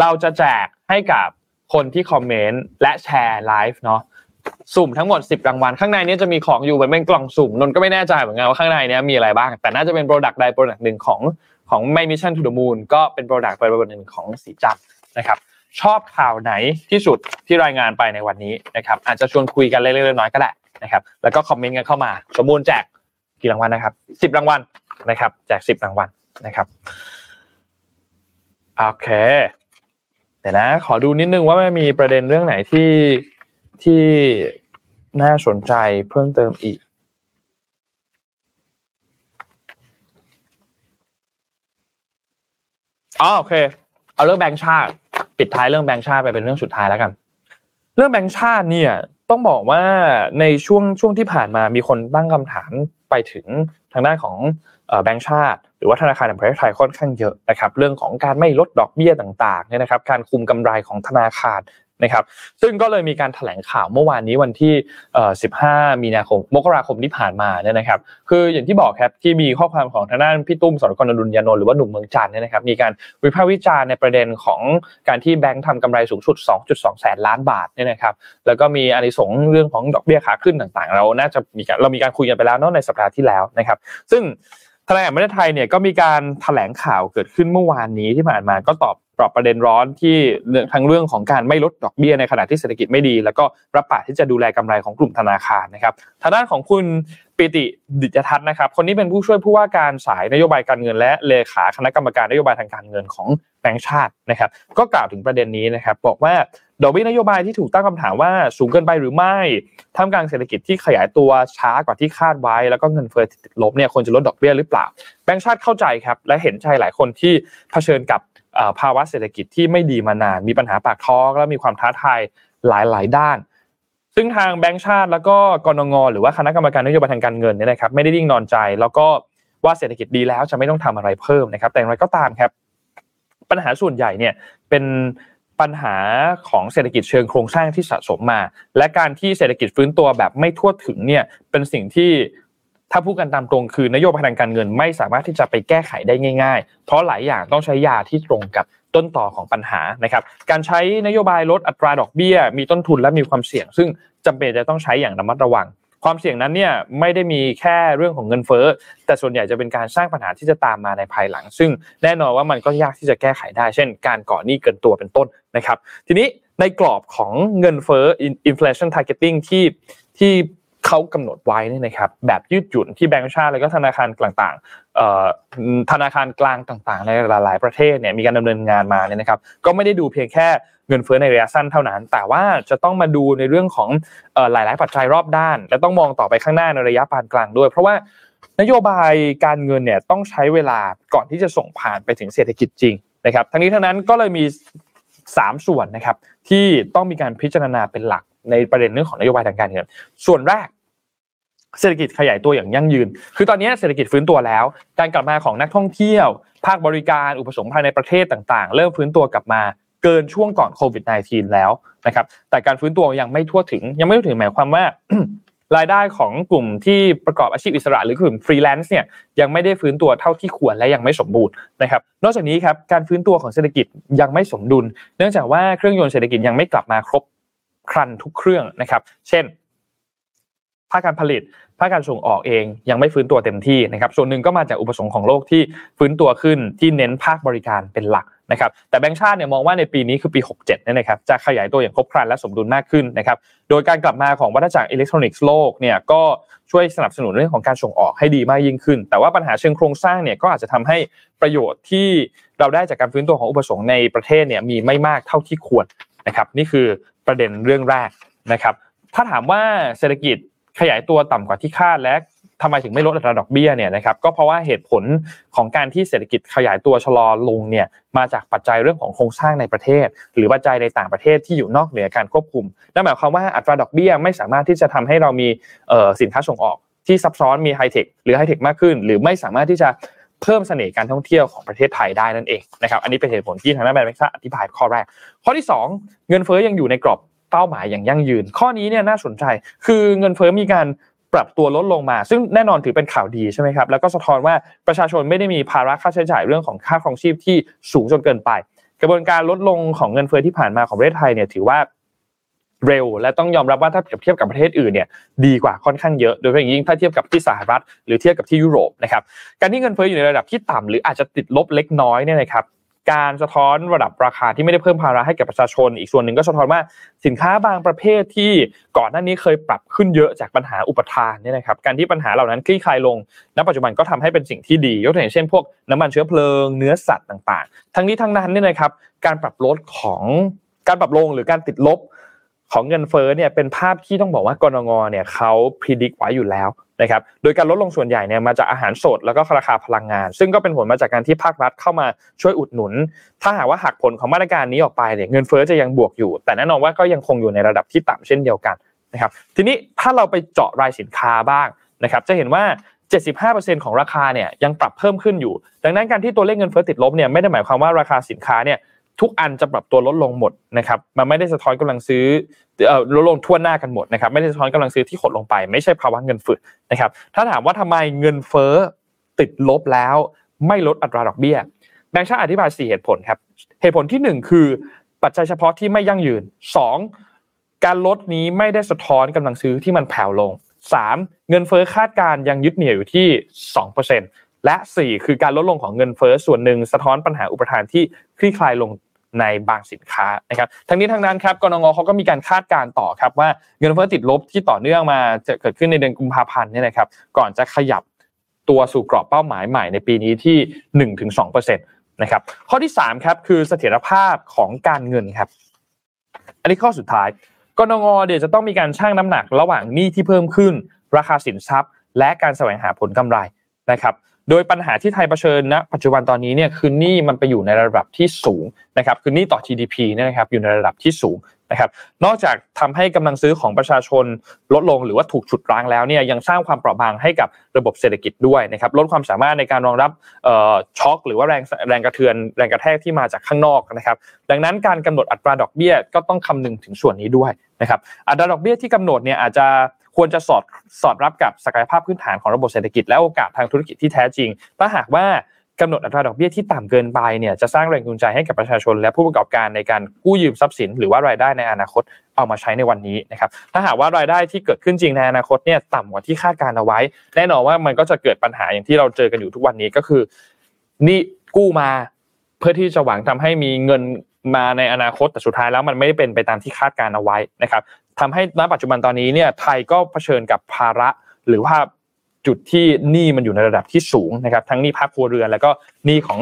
เราจะแจกให้กับคนที่คอมเมนต์และแชร์ไลฟ์เนาะ สุ่มทั้งหมด 10 รางวัลข้างในนี้จะมีของอยู่เป็นกล่องสุ่มนนก็ไม่แน่ใจเหมือนกันว่าข้างในนี้มีอะไรบ้าง แต่น่าจะเป็น product ใด product หนึ่งของของ Mission To The Moon ก็เป็น product ใด product หนึ่งของสีจับนะครับชอบข่าวไหนที่สุดที่รายงานไปในวันนี้นะครับอาจจะชวนคุยกันเล็กๆน้อยๆก็ได้นะครับแล้วก็คอมเมนต์กันเข้ามา สมมูลแจกกี่รางวัลนะครับสิบรางวัลนะครับแจกสิบรางวัลนะครับโอเคเดี๋ยวนะ ขอดูนิดนึงว่ามันมีประเด็นเรื่องไหนที่ ที่น่าสนใจเพิ่มเติมอีกอ๋อโอเค เอาเรื่องแบงค์ชาติ ปิดท้ายเรื่องแบงค์ชาติไปเป็นเรื่องสุดท้ายแล้วกัน เรื่องแบงค์ชาติเนี่ยต้องบอกว่าในช่วงช่วงที่ผ่านมามีคนตั้งคำถามไปถึงทางด้านของแบงค์ชาติ หรือว่าธนาคารแห่งประเทศไทยค่อนข้างเยอะนะครับ เรื่องของการไม่ลดดอกเบี้ยต่างๆเนี่ยนะครับ การคุมกำไรของธนาคาร นะครับซึ่งก็เลยมีการถแถลงข่าวเมื่อวานนี้วันที่ 15 มีนาคม มกราคมที่ผ่านมาเนี่ยนะครับ คืออย่างที่บอกครับที่มีข้อความของทางด้านพี่ตุ้มสรกรดุลยานนท์หรือว่าหนุ่มเมืองจันเนี่ยนะครับมีการวิพากษ์วิจารณ์ในประเด็นของการที่แบงค์ทำกำไรสูงสุด 2.2 แสนล้านบาทเนี่ยนะครับแล้วก็มีอานิสงส์เรื่องของดอกเบี้ยขาขึ้นต่างๆ เราน่าจะมีการเรามีการคุยกันไปแล้วเนาะในสัปดาห์ที่แล้วนะครับ ซึ่งธนาคารประเทศไทยเนี่ยก็มีการแถลงข่าวเกิดขึ้นเมื่อวานนี้ที่ผ่านมาก็ตอบ ปรับประเด็นร้อนที่ทั้งเรื่องของการไม่ลดดอกเบี้ยในขณะที่เศรษฐกิจไม่ดี แล้วก็รับปากที่จะดูแลกำไรของกลุ่มธนาคารนะครับทางด้านของคุณปิติดิจทัศน์นะครับ คนนี้เป็นผู้ช่วยผู้ว่าการสายนโยบายการเงิน และเลขาคณะกรรมการนโยบายทางการเงินของแบงก์ชาตินะครับ ก็กล่าวถึงประเด็นนี้นะครับ บอกว่าดอกเบี้ยนโยบายที่ถูกตั้งคำถามว่าสูงเกินไปหรือไม่ท่ามกลางเศรษฐกิจที่ขยายตัวช้ากว่าที่คาดไว้ แล้วก็เงินเฟ้อติดลบเนี่ยควรจะลดดอกเบี้ยหรือเปล่า แบงก์ชาติเข้าใจครับและเห็นใจหลายคนที่เผชิญกับ ภาวะเศรษฐกิจที่ไม่ดีมานาน มีปัญหาปากท้องและมีความท้าทายหลาย ๆ ด้าน ซึ่งทางแบงก์ชาติ แล้วก็กรงงหรือว่าคณะกรรมการนโยบายทางการเงินเนี่ยนะครับไม่ได้ดิ่งนอนใจ แล้วก็ว่าเศรษฐกิจดีแล้วจะไม่ต้องทำอะไรเพิ่มนะครับ แต่อย่างไรก็ตามครับ ปัญหาส่วนใหญ่เนี่ยเป็นปัญหาของเศรษฐกิจเชิงโครงสร้างที่สะสมมา และการที่เศรษฐกิจฟื้นตัวแบบไม่ทั่วถึงเนี่ยเป็นสิ่งที่ ถ้าพูดกันตามตรงคือนโยบายทางการเงินไม่สามารถที่จะไปแก้ไขได้ง่าย ๆ เพราะหลายอย่างต้องใช้ยาที่ตรงกับต้นต่อของปัญหานะครับ การใช้นโยบายลดอัตราดอกเบี้ย มีต้นทุนและมีความเสี่ยง ซึ่งจำเป็นจะต้องใช้อย่างระมัดระวัง ความเสี่ยงนั้นเนี่ยไม่ได้มีแค่เรื่องของเงินเฟ้อ แต่ส่วนใหญ่จะเป็นการสร้างปัญหาที่จะตามมาในภายหลัง ซึ่งแน่นอนว่ามันก็ยากที่จะแก้ไขได้ เช่น การก่อหนี้เกินตัวเป็นต้นนะครับ ทีนี้ในกรอบของเงินเฟ้อ inflation targeting ที่ที่ เขากำหนดไว้นี่นะครับแบบยืดหยุ่นที่แบงก์ชาติแล้วก็ธนาคารต่างๆธนาคารกลางต่างๆ ในหลาย ๆประเทศเนี่ยมีการดำเนินงานมาเนี่ยนะครับ ก็ไม่ได้ดูเพียงแค่เงินเฟ้อในระยะสั้นเท่านั้น แต่ว่าจะต้องมาดูในเรื่องของหลาย ๆ ปัจจัยรอบด้าน และต้องมองต่อไปข้างหน้าในระยะปานกลางด้วย เพราะว่านโยบายการเงินเนี่ยต้องใช้เวลาก่อนที่จะส่งผ่านไปถึงเศรษฐกิจจริงนะครับ ทั้งนี้ทั้งนั้นก็เลยมี 3 ส่วนนะครับที่ต้องมีการพิจารณาเป็นหลักในประเด็นเรื่องของนโยบายทางการเงิน ส่วนแรก เศรษฐกิจขยายตัวอย่างยั่งยืน คือตอนนี้เศรษฐกิจฟื้นตัวแล้ว การกลับมาของนักท่องเที่ยว ภาคบริการอุปสงค์ภายในประเทศต่างๆ เริ่มฟื้นตัวกลับมาเกินช่วงก่อนโควิด -19 แล้วนะครับ แต่การฟื้นตัวยังไม่ทั่วถึง ยังไม่ทั่วถึงหมายความว่ารายได้ของกลุ่มที่ประกอบอาชีพอิสระหรือกลุ่มฟรีแลนซ์เนี่ยยังไม่ได้ฟื้นตัวเท่าที่ควรและยังไม่สมบูรณ์นะครับ นอกจากนี้ครับการฟื้นตัวของเศรษฐกิจยังไม่สมดุล เนื่องจากว่าเครื่องยนต์เศรษฐกิจยังไม่กลับมาครบครันทุกเครื่องนะครับ เช่น ภาคการผลิต ภาคการส่งออกเองยังไม่ฟื้นตัวเต็มที่นะครับส่วนหนึ่งก็มาจากอุปสงค์ของโลกที่ฟื้นตัวขึ้นที่เน้นภาคบริการเป็นหลักนะครับแต่แบงก์ชาติเนี่ยมองว่าในปีนี้คือปี 67เนี่ยนะครับจะขยายตัวอย่างครบครันและสมดุลมากขึ้นนะครับโดยการกลับมาของวัฏจักรอิเล็กทรอนิกส์โลกเนี่ยก็ช่วยสนับสนุนเรื่องของการส่งออกให้ดีมากยิ่งขึ้น แต่ว่าปัญหาเชิงโครงสร้างเนี่ยก็อาจจะทำให้ประโยชน์ที่เราได้จากการฟื้นตัวของอุปสงค์ในประเทศเนี่ยมีไม่มากเท่าที่ควรนะครับนี่คือประเด็นเรื่องแรกนะครับถ้าถามว่าเศรษฐกิจ ขยายตัวต่ำกว่าที่คาดและทำไมถึงไม่ลดอัตราดอกเบี้ยเนี่ยนะครับก็เพราะว่าเหตุผลของการที่เศรษฐกิจขยายตัวชะลอลงเนี่ยมาจากปัจจัยเรื่องของโครงสร้างในประเทศ หรือปัจจัยในต่างประเทศที่อยู่นอกเหนือการควบคุมนั่นหมายความว่าอัตราดอกเบี้ยไม่สามารถที่จะทำให้เรามีสินค้าส่งออกที่ซับซ้อนมีไฮเทคหรือไฮเทคมากขึ้น หรือไม่สามารถที่จะเพิ่มเสน่ห์การท่องเที่ยวของประเทศไทยได้นั่นเองนะครับอันนี้เป็นเหตุผลที่ทางด้านแบงก์ชาติอธิบายข้อแรก ข้อที่ 2 เงินเฟ้อยังอยู่ในกรอบ เป้าหมายอย่างยั่งยืน ข้อนี้เนี่ยน่าสนใจ คือเงินเฟ้อมีการปรับตัวลดลงมา ซึ่งแน่นอนถือเป็นข่าวดีใช่ไหมครับ แล้วก็สะท้อนว่าประชาชนไม่ได้มีภาระค่าใช้จ่ายเรื่องของค่าครองชีพที่สูงจนเกินไป กระบวนการลดลงของเงินเฟ้อที่ผ่านมาของประเทศไทยเนี่ยถือว่าเร็ว และต้องยอมรับว่าถ้าเปรียบเทียบกับประเทศอื่นเนี่ยดีกว่าค่อนข้างเยอะ โดยเฉพาะอย่างยิ่งถ้าเทียบกับที่สหรัฐหรือเทียบกับที่ยุโรปนะครับ การที่เงินเฟ้ออยู่ในระดับที่ต่ำหรืออาจจะติดลบเล็กน้อยเนี่ยนะครับ การสะท้อนระดับราคาที่ไม่ได้เพิ่มภาระให้แก่ประชาชน อีกส่วนหนึ่งก็สะท้อนว่าสินค้าบางประเภทที่ก่อนหน้านี้เคยปรับขึ้นเยอะจากปัญหาอุปทานเนี่ยนะครับการที่ปัญหาเหล่านั้นคลี่คลายลงณปัจจุบันก็ทำให้เป็นสิ่งที่ดี ยกตัวอย่างเช่นพวกน้ำมันเชื้อเพลิงเนื้อสัตว์ต่างๆ ทั้งนี้ทั้งนั้นเนี่ยนะครับการปรับลดของการปรับลงหรือการติดลบของเงินเฟ้อเนี่ยเป็นภาพที่ต้องบอกว่ากรงงเนี่ยเขาพิจิตรไว้อยู่แล้ว นะครับโดยการลดลงส่วนใหญ่เนี่ยมาจากอาหารสดแล้วก็ราคาพลังงาน ซึ่งก็เป็นผลมาจากการที่ภาครัฐเข้ามาช่วยอุดหนุน ถ้าหากว่าหักผลของมาตรการนี้ออกไปเนี่ยเงินเฟ้อจะยังบวกอยู่ แต่แน่นอนว่าก็ยังคงอยู่ในระดับที่ต่ำเช่นเดียวกันนะครับทีนี้ถ้าเราไปเจาะรายสินค้าบ้างนะครับจะเห็นว่า 75%ของราคาเนี่ยยังปรับเพิ่มขึ้นอยู่ ดังนั้นการที่ตัวเลขเงินเฟ้อติดลบเนี่ยไม่ได้หมายความว่าราคาสินค้าเนี่ยทุกอันจะปรับตัวลดลงหมดนะครับ มันไม่ได้สะท้อนกำลังซื้อ ลดลงทั่วหน้ากันหมดนะครับไม่ได้สะท้อนกำลังซื้อที่หดลงไป ไม่ใช่ภาวะเงินฝืดนะครับถ้าถามว่าทำไมเงินเฟ้อติดลบแล้วไม่ลดอัตราดอกเบี้ยแบงค์ชาติอธิบาย 4 เหตุผลครับ เหตุผลที่ 1 คือปัจจัยเฉพาะที่ไม่ยั่งยืน 2. การลดนี้ไม่ได้สะท้อนกำลังซื้อที่มันแผ่วลง 3. เงินเฟ้อคาดการยังยึดเหนี่ยวอยู่ที่ 2%และ 4 คือการลดลงของเงินเฟ้อส่วนหนึ่งสะท้อนปัญหาอุปทานที่คลี่คลายลง ในบางสินค้านะครับทั้งนี้ทั้งนั้นครับกรงงเขาก็มีการคาดการต่อครับว่าเงินเฟ้อติดลบที่ต่อเนื่องมาจะเกิดขึ้นในเดือนกุมภาพันธ์เนี่ยนะครับก่อนจะขยับตัวสู่กรอบเป้าหมายใหม่ในปีนี้ที่ 1-2%นะครับข้อที่3ครับคือเสถียรภาพของการเงินครับ อันนี้ข้อสุดท้ายกรงงเดี๋ยวจะต้องมีการชั่งน้ำหนักระหว่างหนี้ที่เพิ่มขึ้น ราคาสินทรัพย์ และการแสวงหาผลกำไรนะครับ โดยปัญหาที่ไทยเผชิญณปัจจุบันตอนนี้เนี่ยคือหนี้มันไปอยู่ในระดับที่สูงนะครับคือหนี้ต่อ GDP เนี่ยนะครับอยู่ในระดับที่สูงนะครับนอกจากทำให้กำลังซื้อของประชาชนลดลงหรือว่าถูกฉุดรั้งแล้วเนี่ยยังสร้างความเปราะบางให้กับระบบเศรษฐกิจด้วยนะครับลดความสามารถในการรองรับช็อคหรือว่าแรงแรงกระเทือนแรงกระแทกที่มาจากข้างนอกนะครับดังนั้นการกำหนดอัตราดอกเบี้ยก็ต้องคำนึงถึงส่วนนี้ด้วยนะครับอัตราดอกเบี้ยที่กำหนดเนี่ยอาจจะ ควรจะสอดสอดรับกับศักยภาพพื้นฐานของระบบเศรษฐกิจและโอกาสทางธุรกิจที่แท้จริง ถ้าหากว่ากำหนดอัตราดอกเบี้ยที่ต่ำเกินไปเนี่ยจะสร้างแรงจูงใจให้กับประชาชน และผู้ประกอบการในการกู้ยืมทรัพย์สิน หรือว่ารายได้ในอนาคตเอามาใช้ในวันนี้นะครับถ้าหากว่ารายได้ที่เกิดขึ้นจริงในอนาคตเนี่ยต่ำกว่าที่คาดการเอาไว้ แน่นอนว่ามันก็จะเกิดปัญหาอย่างที่เราเจอกันอยู่ทุกวันนี้ก็คือนี่กู้มาเพื่อที่จะหวังทำให้มีเงินมาในอนาคตแต่สุดท้ายแล้วมันไม่ได้เป็นไปตามที่คาดการเอาไว้นะครับ ทำให้ณปัจจุบันตอนนี้เนี่ยไทยก็เผชิญกับภาระหรือว่าจุดที่หนี้มันอยู่ในระดับที่สูงนะครับ ทั้งหนี้ภาคครัวเรือน แล้วก็หนี้ของ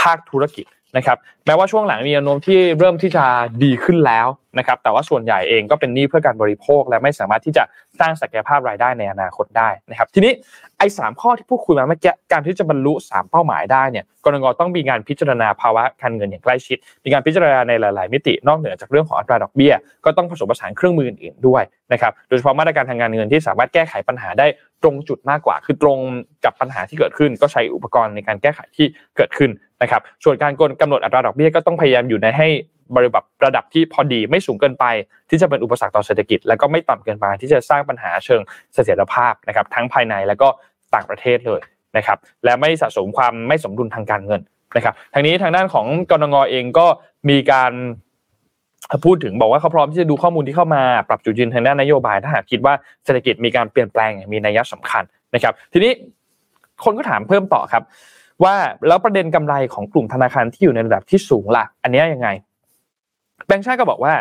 ภาคธุรกิจ นะครับแม้ว่าช่วงหลังมีแนวโน้มที่เริ่มที่จะดีขึ้นแล้วนะครับแต่ว่าส่วนใหญ่เองก็เป็นหนี้เพื่อการบริโภค และไม่สามารถที่จะสร้างศักยภาพรายได้ในอนาคตได้นะครับทีนี้ไอ้สข้อที่พูดคุยมาเมื่อกี้การที่จะบรรลุ 3 เป้าหมายได้เนี่ยกรงต้องมีการพิจารณาภาวะการเงินอย่างใกล้ชิด มีการพิจารณาในหลาย ๆ มิตินอกเหนือจากเรื่องของอัตราดอกเบี้ย ก็ต้องผสมผสานเครื่องมืออื่นๆด้วยนะครับโดยเฉพาะมาตรการทางการเงินที่สามารถแก้ไขปัญหาได้ ตรงจุดมากกว่า คือตรงกับปัญหาที่เกิดขึ้น ก็ใช้อุปกรณ์ในการแก้ไขที่เกิดขึ้นนะครับส่วนการกำหนดอัตราดอกเบี้ยก็ต้องพยายามอยู่ในให้บริบทระดับที่พอดีไม่สูงเกินไป ที่จะเป็นอุปสรรคต่อเศรษฐกิจ และก็ไม่ต่ำเกินไปที่จะสร้างปัญหาเชิงเสถียรภาพนะครับทั้งภายในและก็ต่างประเทศเลยนะครับและไม่สะสมความไม่สมดุลทางการเงินนะครับทางนี้ทางด้านของกรงงเองก็มีการ พูดถึงบอกว่าเขาพร้อมที่จะดูข้อมูลที่เข้ามาปรับจุดยืนทางด้านนโยบาย ถ้าหากคิดว่าเศรษฐกิจมีการเปลี่ยนแปลงมีนัยสำคัญนะครับ ทีนี้คนก็ถามเพิ่มต่อครับ ว่าแล้วประเด็นกำไรของกลุ่มธนาคารที่อยู่ในระดับที่สูงล่ะ อันนี้ยังไง แบงค์ชาติก็บอกว่า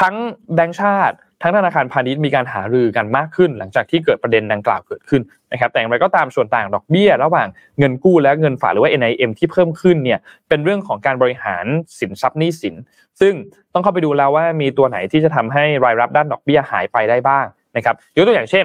ทั้งแบงค์ชาติ ทั้งธนาคารพาณิชย์มีการหารือกันมากขึ้น หลังจากที่เกิดประเด็นดังกล่าวเกิดขึ้นนะครับแต่อย่างไรก็ตามส่วนต่างดอกเบี้ย ระหว่างเงินกู้และเงินฝากหรือว่า NIM ที่เพิ่มขึ้นเนี่ยเป็นเรื่องของการบริหารสินทรัพย์หนี้สิน ซึ่งต้องเข้าไปดูแล้วว่ามีตัวไหนที่จะทำให้รายรับด้านดอกเบี้ยหายไปได้บ้างนะครับยกตัวอย่างเช่น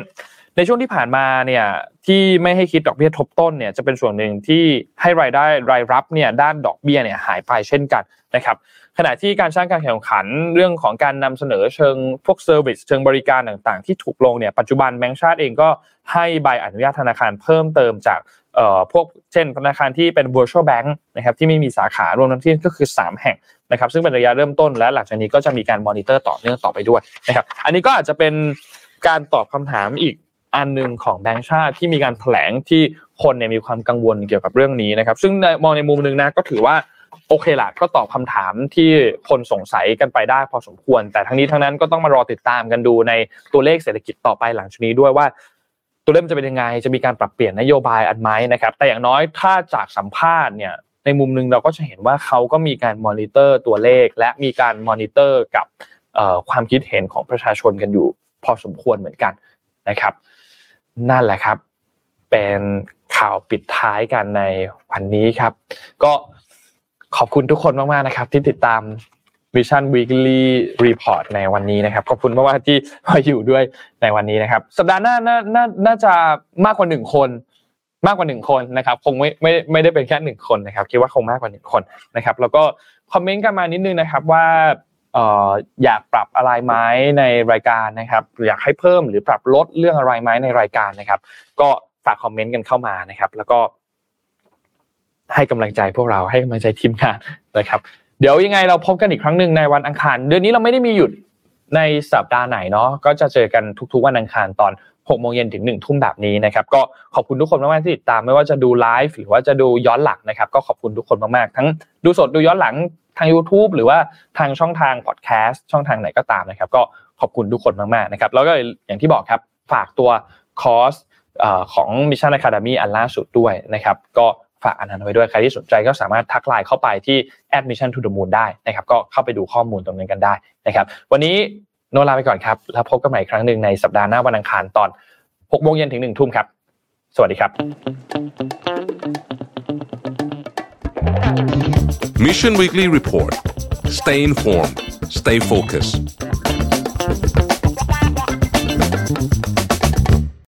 ในช่วงที่ผ่านมาเนี่ยที่ไม่ให้คิดดอกเบี้ยทบต้นเนี่ยจะเป็นส่วนหนึ่งที่ให้รายได้รายรับเนี่ยด้านดอกเบี้ยเนี่ยหายไปเช่นกันนะครับ ขณะที่การสร้างการแข่งขันเรื่องของการนำเสนอเชิงพวก service เชิงบริการต่างๆ ที่ถูกลงเนี่ยปัจจุบันแบงก์ชาติเองก็ให้ใบอนุญาตธนาคารเพิ่มเติมจากเอ่อพวกเช่นธนาคารที่เป็น virtual bank นะครับที่ไม่มีสาขารวมทั้งที่ก็คือ 3 แห่งนะครับซึ่งเป็นระยะเริ่มต้นและหลังจากนี้ก็จะมีการมอนิเตอร์ต่อเนื่องต่อไปด้วยนะครับอันนี้ก็อาจจะเป็นการตอบคำถามอีกอันหนึ่งของแบงก์ชาติที่มีการแถลงที่คนเนี่ยมีความกังวลเกี่ยวกับเรื่องนี้นะครับซึ่งมองในมุมหนึ่งนะก็ถือว่า โอเคละก็ตอบคาถามที่คนสงสัยกันไปได้พอสมควร แต่ทั้งนี้ทั้งนั้นก็ต้องมารอติดตามกันดูในตัวเลขเศรษฐกิจต่อไปหลังจากนี้ด้วยว่าตัวเลขจะเป็นยังไง จะมีการปรับเปลี่ยนนโยบายอันไหมนะครับ แต่อย่างน้อยถ้าจากสัมภาษณ์เนี่ยในมุมหนึ่งเราก็จะเห็นว่าเขาก็มีการมอนิเตอร์ตัวเลข และมีการมอนิเตอร์กับความคิดเห็นของประชาชนกันอยู่พอสมควรเหมือนกันนะครับ นั่นแหละครับ เป็นข่าวปิดท้ายกันในวันนี้ครับ ก็ ขอบคุณทุกคนมากๆนะครับ ที่ติดตาม Mission Weekly Report ในวันนี้นะครับ ขอบคุณมากๆที่มาอยู่ด้วยในวันนี้นะครับ สัปดาห์หน้าน่าน่าจะมากกว่าหนึ่งคน มากกว่าหนึ่งคนนะครับ คงไม่ไม่ไม่ได้เป็นแค่หนึ่งคนนะครับคิดว่าคงมากกว่าหนึ่งคนนะครับ แล้วก็คอมเมนต์กันมานิดนึงนะครับว่าอยากปรับอะไรไหมในรายการนะครับ อยากให้เพิ่มหรือปรับลดเรื่องอะไรไหมในรายการนะครับ ก็ฝากคอมเมนต์กันเข้ามานะครับ แล้วก็ ให้กำลังใจพวกเราให้กำลังใจทีมงานนะครับ เดี๋ยวยังไงเราพบกันอีกครั้งหนึ่งในวันอังคาร เดือนนี้เราไม่ได้มีหยุดในสัปดาห์ไหนเนาะก็จะเจอกันทุกๆวันอังคารตอน6โมงเย็นถึง1ทุ่มแบบนี้นะครับก็ขอบคุณทุกคนมากๆที่ติดตามไม่ว่าจะดูไลฟ์หรือว่าจะดูย้อนหลังนะครับ ก็ขอบคุณทุกคนมากๆ ทั้งดูสดดูย้อนหลังทาง YouTube หรือว่าทางช่องทางพอดแคสต์ช่องทางไหนก็ตามนะครับ ก็ขอบคุณทุกคนมากๆนะครับ แล้วก็อย่างที่บอกครับฝากตัวคอร์สของ Mission Academy อันล่าสุดด้วยนะครับ ก็ ฝากอันนั้นไว้ด้วยใครที่สนใจก็สามารถทักไลน์เข้าไปที่ admission to the moon ได้นะครับก็เข้าไปดูข้อมูลตรงนั้นกันได้นะครับวันนี้โนลาไปก่อนครับแล้วพบกันใหม่ครั้งหนึ่งในสัปดาห์หน้าวันอังคารตอน6โมงเย็นถึง1ทุ่มครับ สวัสดีครับ Mission Weekly Report Stay informed Stay focused